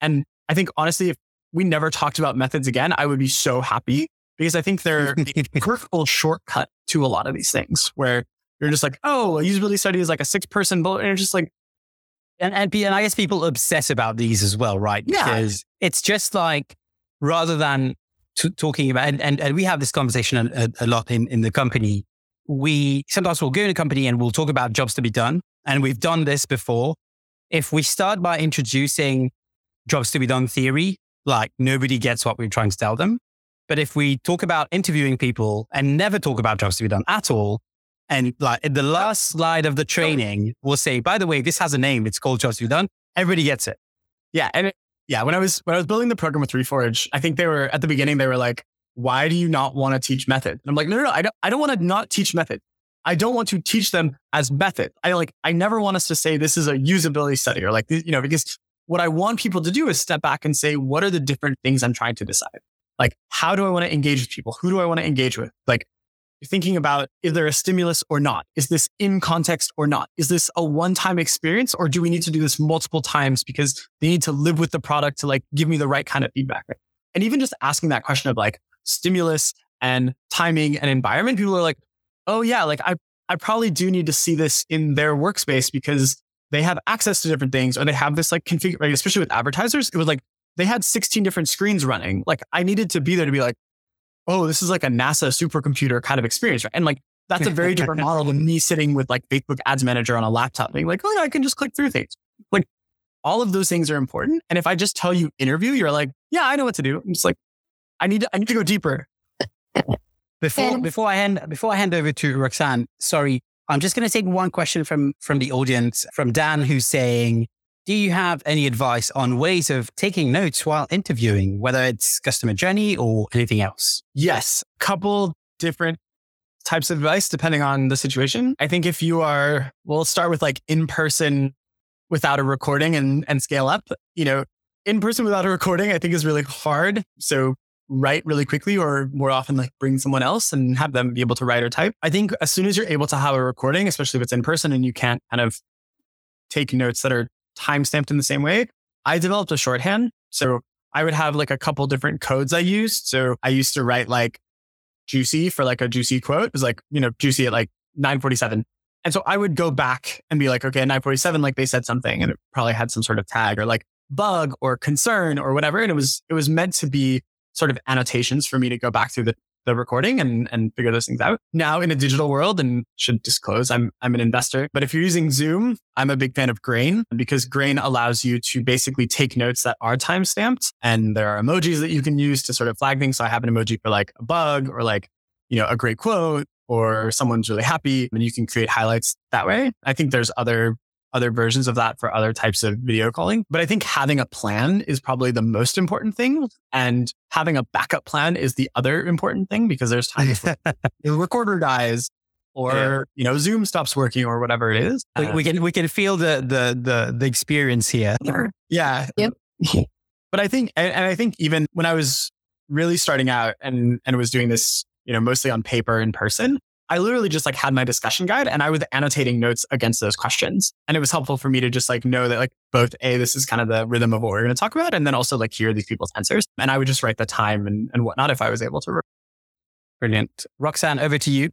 And I think honestly, if we never talked about methods again, I would be so happy because I think they're a [laughs] perfect shortcut to a lot of these things where you're just like, oh, a usability study is like a six person bullet. And it's just like, and, and, and I guess people obsess about these as well, right? Yeah. Because it's just like, rather than t- talking about, and, and, and, we have this conversation a, a, lot in, in the company. We sometimes we'll go in a company and we'll talk about jobs to be done. And we've done this before. If we start by introducing jobs to be done theory, like nobody gets what we're trying to tell them. But if we talk about interviewing people and never talk about jobs to be done at all, and like the last slide of the training, we'll say, by the way, this has a name. It's called jobs to be done. Everybody gets it. Yeah. And it, yeah, when I was, when I was building the program with Reforge, I think they were at the beginning, they were like, why do you not want to teach method? And I'm like, no, no, no, I don't, I don't want to not teach method. I don't want to teach them as method. I like, I never want us to say this is a usability study or like, you know, because what I want people to do is step back and say, what are the different things I'm trying to decide? Like, how do I want to engage with people? Who do I want to engage with? Like, thinking about is there a stimulus or not? Is this in context or not? Is this a one time experience or do we need to do this multiple times because they need to live with the product to like give me the right kind of feedback? Right? And even just asking that question of like stimulus and timing and environment, people are like, oh yeah, like I, I probably do need to see this in their workspace because they have access to different things or they have this like configure, like, especially with advertisers. It was like they had 16 different screens running. Like I needed to be there to be like, oh, this is like a NASA supercomputer kind of experience. Right? And like, that's a very different [laughs] model than me sitting with like Facebook ads manager on a laptop being like, oh, yeah, I can just click through things. Like all of those things are important. And if I just tell you interview, you're like, yeah, I know what to do. I'm just like, I need to, I need to go deeper. [laughs] Before, before I hand, before I hand over to Roxanne, sorry, I'm just going to take one question from, from the audience from Dan, who's saying, do you have any advice on ways of taking notes while interviewing, whether it's customer journey or anything else? Yes. Couple different types of advice depending on the situation. I think if you are, we'll start with like in person without a recording and, and scale up, you know, in person without a recording, I think is really hard. So write really quickly or more often like bring someone else and have them be able to write or type. I think as soon as you're able to have a recording, especially if it's in person and you can't kind of take notes that are time stamped in the same way, I developed a shorthand. So I would have like a couple different codes I used. So I used to write like juicy for like a juicy quote. It was like, you know, juicy at like 947. And so I would go back and be like, okay, at 947, like they said something and it probably had some sort of tag or like bug or concern or whatever. And it was, it was meant to be sort of annotations for me to go back through the the recording and, and figure those things out. Now in a digital world and should disclose, I'm, I'm an investor, but if you're using Zoom, I'm a big fan of Grain because Grain allows you to basically take notes that are time stamped and there are emojis that you can use to sort of flag things. So I have an emoji for like a bug or like, you know, a great quote or someone's really happy and you can create highlights that way. I think there's other other versions of that for other types of video calling. But I think having a plan is probably the most important thing. And having a backup plan is the other important thing because there's [laughs] times the recorder dies or, yeah. you know, Zoom stops working or whatever it is. We, we, can, we can feel the, the, the, the experience here. Yeah. Yep. but I think, and, and I think even when I was really starting out and, and was doing this, you know, mostly on paper in person, I literally just like had my discussion guide and I was annotating notes against those questions. And it was helpful for me to just like know that like both A, this is kind of the rhythm of what we're going to talk about. And then also like hear these people's answers. And I would just write the time and, and whatnot if I was able to. Brilliant. Roxanne, over to you.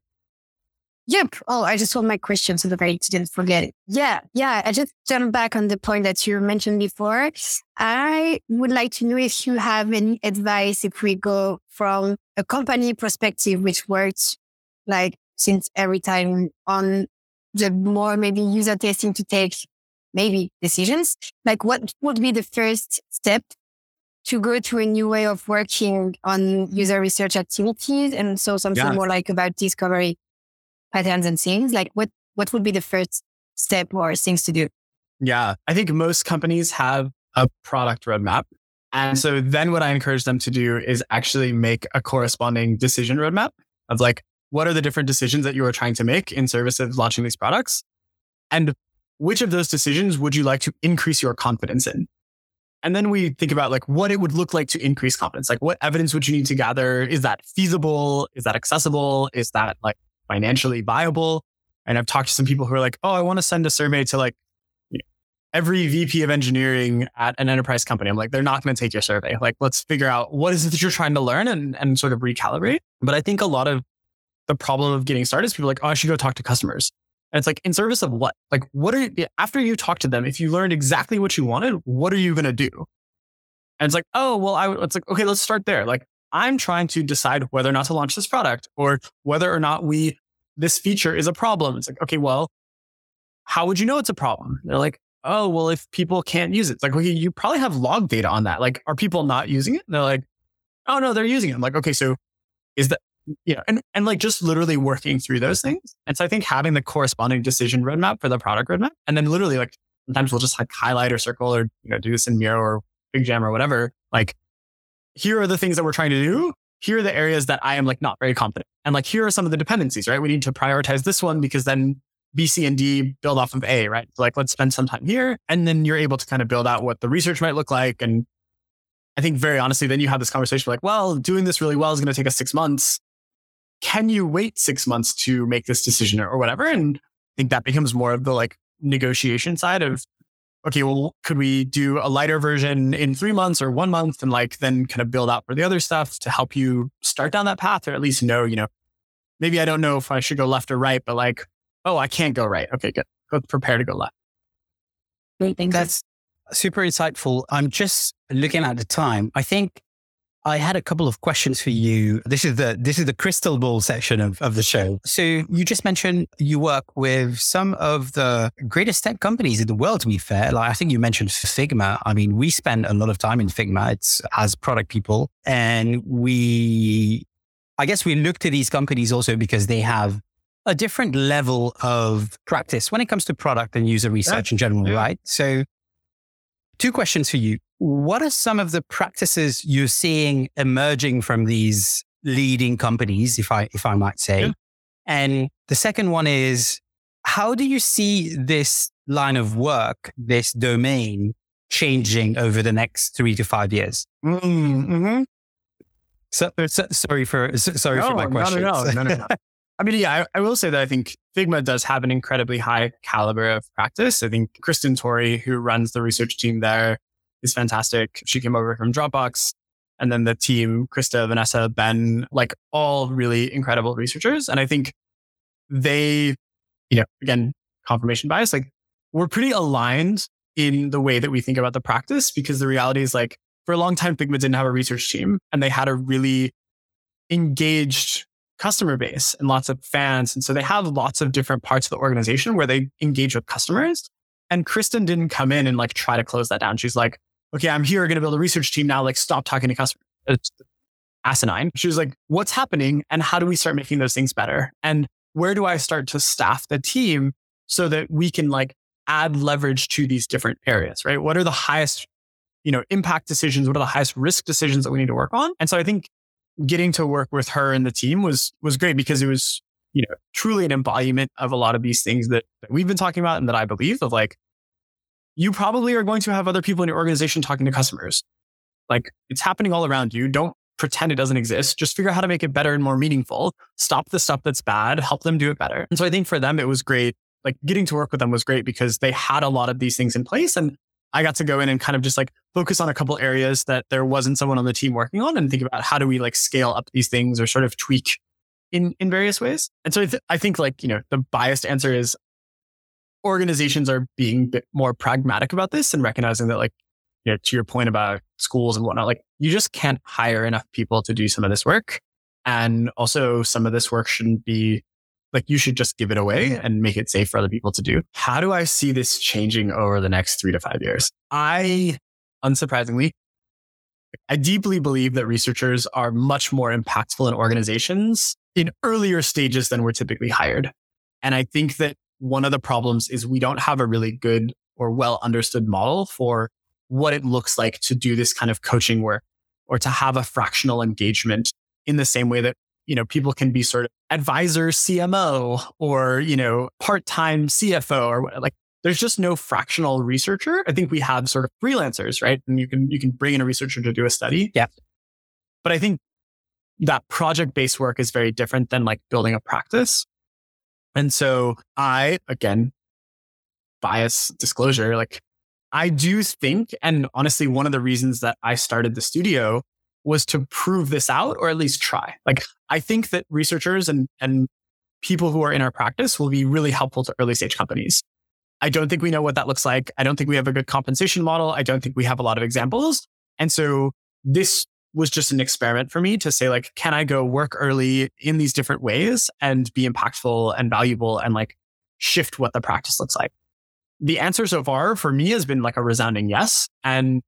Yep. Oh, I just want my question so that I didn't forget it. Yeah. Yeah. I just jump back on the point that you mentioned before. I would like to know if you have any advice if we go from a company perspective, which works like since every time on the more maybe user testing to take maybe decisions, like what would be the first step to go to a new way of working on user research activities? And so something yeah. more like about discovery patterns and things like what, what would be the first step or things to do? Yeah. I think most companies have a product roadmap. And so then what I encourage them to do is actually make a corresponding decision roadmap of like, what are the different decisions that you are trying to make in service of launching these products? And which of those decisions would you like to increase your confidence in? And then we think about like what it would look like to increase confidence. Like what evidence would you need to gather? Is that feasible? Is that accessible? Is that like financially viable? And I've talked to some people who are like, oh, I want to send a survey to like every VP of engineering at an enterprise company. I'm like, they're not going to take your survey. Like, let's figure out what is it that you're trying to learn and, and sort of recalibrate. But I think a lot of the problem of getting started is people are like, oh, I should go talk to customers. And it's like, in service of what? Like, what are, you, after you talk to them, if you learned exactly what you wanted, what are you going to do? And it's like, oh, well, I, it's like, okay, let's start there. Like, I'm trying to decide whether or not to launch this product or whether or not we, this feature is a problem. It's like, okay, well, how would you know it's a problem? They're like, oh, well, if people can't use it, it's like, okay, you probably have log data on that. Like, are people not using it? And they're like, oh, no, they're using it. I'm like, okay, so is that, you know, and, and like just literally working through those things. And so I think having the corresponding decision roadmap for the product roadmap, and then literally like sometimes we'll just like highlight or circle or, you know, do this in Miro or FigJam or whatever. Like, here are the things that we're trying to do. Here are the areas that I am like not very confident. And like, here are some of the dependencies, right? We need to prioritize this one because then B, C, and D build off of A, right? So like, let's spend some time here. And then you're able to kind of build out what the research might look like. And I think very honestly, then you have this conversation like, well, doing this really well is going to take us six months can you wait six months to make this decision or whatever? And I think that becomes more of the like negotiation side of, okay, well, could we do a lighter version in three months or one month and like then kind of build out for the other stuff to help you start down that path or at least know, you know, maybe I don't know if I should go left or right, but like oh, I can't go right. Okay, good. Go prepare to go left. Great, thanks. That's super insightful. I'm just looking at the time. I think I had a couple of questions for you. This is the this is the crystal ball section of, of the show. So you just mentioned you work with some of the greatest tech companies in the world, to be fair. Like I think you mentioned Figma. I mean, we spend a lot of time in Figma. It's as product people. And we I guess we look to these companies also because they have a different level of practice when it comes to product and user research yeah. in general, yeah. right? So two questions for you what are some of the practices you're seeing emerging from these leading companies, if I if I might say? Yeah. And the second one is how do you see this line of work, this domain changing over the next three to five years? Mm-hmm. So, so, sorry for sorry no, for my question. No, no, no, no, [laughs] no. I mean, yeah, I, I, will say that I think Figma does have an incredibly high caliber of practice. I think Kristen Torrey, who runs the research team there, is fantastic. She came over from Dropbox. And then the team, Krista, Vanessa, Ben, like all really incredible researchers. And I think they, you know, again, confirmation bias, like we're pretty aligned in the way that we think about the practice because the reality is like for a long time, Figma didn't have a research team and they had a really engaged customer base and lots of fans. And so they have lots of different parts of the organization where they engage with customers. And Kristen didn't come in and like try to close that down. She's like, okay, I'm here going to build a research team now. Like, stop talking to customers. It's asinine. She was like, what's happening and how do we start making those things better? And where do I start to staff the team so that we can like add leverage to these different areas, right? What are the highest, you know, impact decisions? What are the highest risk decisions that we need to work on? And so I think getting to work with her and the team was, was great because it was, you know, truly an embodiment of a lot of these things that, that we've been talking about and that I believe of like, you probably are going to have other people in your organization talking to customers. Like it's happening all around you. Don't pretend it doesn't exist. Just figure out how to make it better and more meaningful. Stop the stuff that's bad, help them do it better. And so I think for them, it was great. Like getting to work with them was great because they had a lot of these things in place. And I got to go in and kind of just like focus on a couple areas that there wasn't someone on the team working on and think about how do we like scale up these things or sort of tweak in, in various ways. And so I, th- I think like, you know, the biased answer is organizations are being a bit more pragmatic about this and recognizing that like you know, to your point about schools and whatnot, like you just can't hire enough people to do some of this work. And also some of this work shouldn't be like you should just give it away and make it safe for other people to do. How do I see this changing over the next three to five years? I, unsurprisingly, I deeply believe that researchers are much more impactful in organizations in earlier stages than we're typically hired. And I think that one of the problems is we don't have a really good or well understood model for what it looks like to do this kind of coaching work or to have a fractional engagement in the same way that you know people can be sort of advisor CMO or you know part-time CFO or like there's just no fractional researcher. I think we have sort of freelancers, right? And you can you can bring in a researcher to do a study. Yeah. But I think that project-based work is very different than like building a practice. And so I, again, bias disclosure, like I do think, and honestly, one of the reasons that I started the studio was to prove this out or at least try. Like I think that researchers and, and people who are in our practice will be really helpful to early stage companies. I don't think we know what that looks like. I don't think we have a good compensation model. I don't think we have a lot of examples. And so this was just an experiment for me to say like, can I go work early in these different ways and be impactful and valuable and like shift what the practice looks like? The answer so far for me has been like a resounding yes. And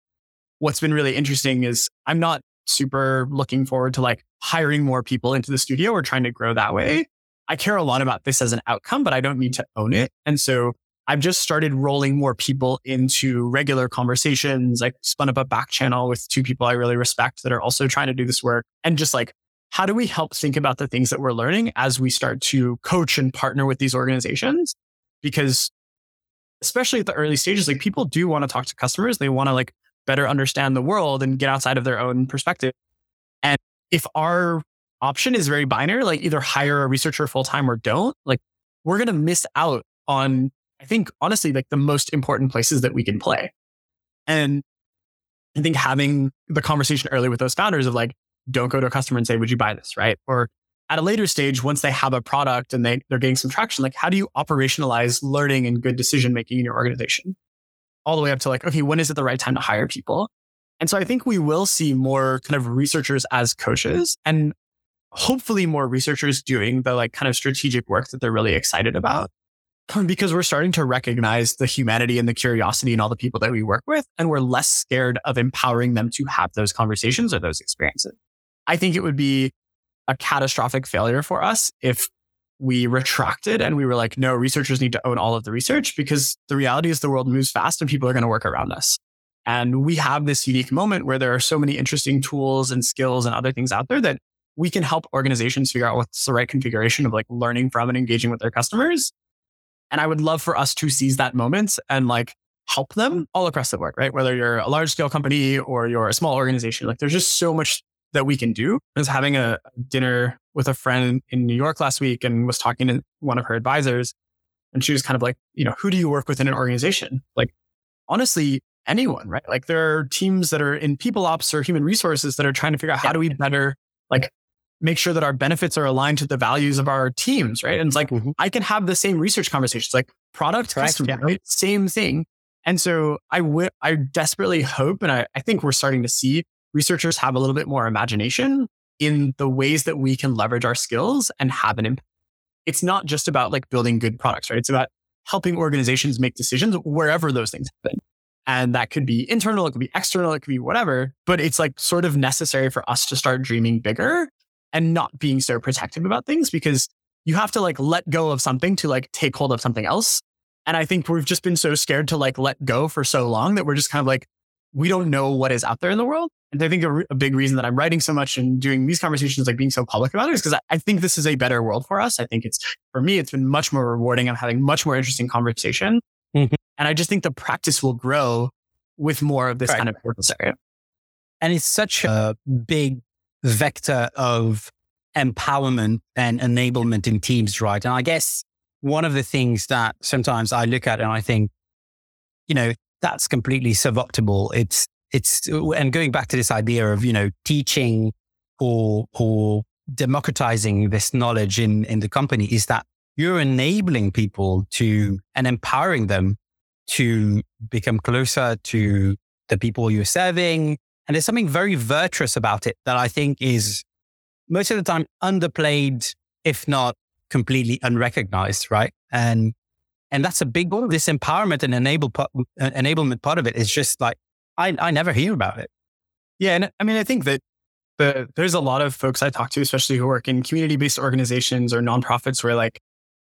what's been really interesting is I'm not super looking forward to like hiring more people into the studio or trying to grow that way. I care a lot about this as an outcome, but I don't need to own it. And so I've just started rolling more people into regular conversations. I spun up a back channel with two people I really respect that are also trying to do this work. And just like, how do we help think about the things that we're learning as we start to coach and partner with these organizations? Because especially at the early stages, like people do want to talk to customers. They want to like better understand the world and get outside of their own perspective. And if our option is very binary, like either hire a researcher full time or don't, like we're going to miss out on I think honestly, like the most important places that we can play. And I think having the conversation early with those founders of like, don't go to a customer and say, would you buy this? Right. Or at a later stage, once they have a product and they, they're getting some traction, like how do you operationalize learning and good decision making in your organization? All the way up to like, okay, when is it the right time to hire people? And so I think we will see more kind of researchers as coaches and hopefully more researchers doing the like kind of strategic work that they're really excited about because we're starting to recognize the humanity and the curiosity in all the people that we work with. And we're less scared of empowering them to have those conversations or those experiences. I think it would be a catastrophic failure for us if we retracted and we were like, no, researchers need to own all of the research because the reality is the world moves fast and people are going to work around us. And we have this unique moment where there are so many interesting tools and skills and other things out there that we can help organizations figure out what's the right configuration of like learning from and engaging with their customers and I would love for us to seize that moment and like help them mm. all across the board, right? Whether you're a large scale company or you're a small organization, like there's just so much that we can do. I was having a dinner with a friend in New York last week and was talking to one of her advisors. And she was kind of like, you know, who do you work with in an organization? Like, honestly, anyone, right? Like, there are teams that are in people ops or human resources that are trying to figure out how do we better like make sure that our benefits are aligned to the values of our teams, right? And it's like, mm-hmm. I can have the same research conversations, like product, Correct, customer, yeah. right? Same thing. And so I w- I desperately hope, and I, I think we're starting to see researchers have a little bit more imagination in the ways that we can leverage our skills and have an impact. It's not just about like building good products, right? It's about helping organizations make decisions wherever those things happen. And that could be internal, it could be external, it could be whatever, but it's like sort of necessary for us to start dreaming bigger and not being so protective about things because you have to like let go of something to like take hold of something else. And I think we've just been so scared to like let go for so long that we're just kind of like, we don't know what is out there in the world. And I think a, a big reason that I'm writing so much and doing these conversations, like being so public about it, is because I, I, think this is a better world for us. I think it's, for me, it's been much more rewarding. I'm having much more interesting conversation. Mm-hmm. And I just think the practice will grow with more of this right. kind of purpose area. And it's such a big vector of empowerment and enablement in teams, right? And I guess one of the things that sometimes I look at and I think, you know, that's completely suboptimal. It's, it's, and going back to this idea of, you know, teaching or, or democratizing this knowledge in, in the company is that you're enabling people to and empowering them to become closer to the people you're serving, and there's something very virtuous about it that I think is most of the time underplayed, if not completely unrecognized, right? And and that's a big this empowerment and enable uh, enablement part of it is just like I I never hear about it. Yeah, and I mean I think that the there's a lot of folks I talk to, especially who work in community based organizations or nonprofits, where like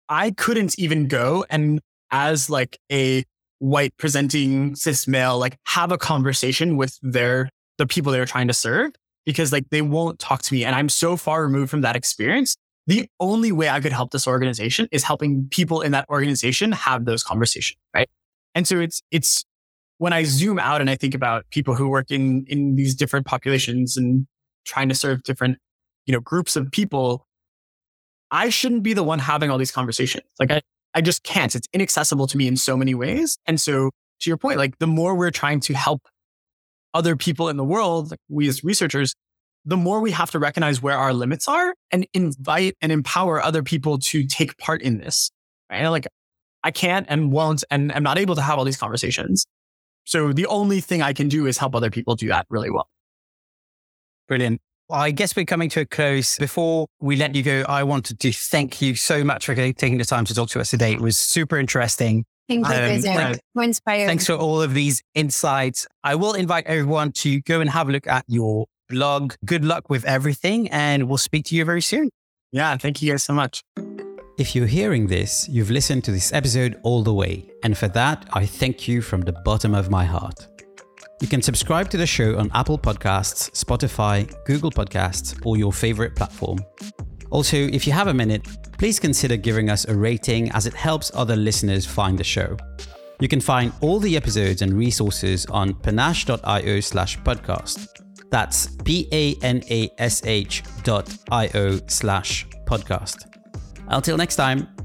I couldn't even go and as like a white presenting cis male, like have a conversation with their the people they are trying to serve because like they won't talk to me. And I'm so far removed from that experience. The only way I could help this organization is helping people in that organization have those conversations. Right. And so it's, it's when I zoom out and I think about people who work in, in these different populations and trying to serve different, you know, groups of people, I shouldn't be the one having all these conversations. Like I, I just can't. It's inaccessible to me in so many ways. And so to your point, like the more we're trying to help other people in the world, like we as researchers, the more we have to recognize where our limits are and invite and empower other people to take part in this. Right? Like I can't and won't and I'm not able to have all these conversations. So the only thing I can do is help other people do that really well. Brilliant. Well, I guess we're coming to a close. Before we let you go, I wanted to thank you so much for taking the time to talk to us today. It was super interesting. Thank you, um, inspired. Thanks for all of these insights. I will invite everyone to go and have a look at your blog. Good luck with everything, and we'll speak to you very soon. Yeah, thank you guys so much. If you're hearing this, you've listened to this episode all the way. And for that, I thank you from the bottom of my heart. You can subscribe to the show on Apple Podcasts, Spotify, Google Podcasts, or your favorite platform. Also, if you have a minute, please consider giving us a rating as it helps other listeners find the show. You can find all the episodes and resources on panash.io slash podcast. That's P A N A S H dot I O slash podcast. Until next time.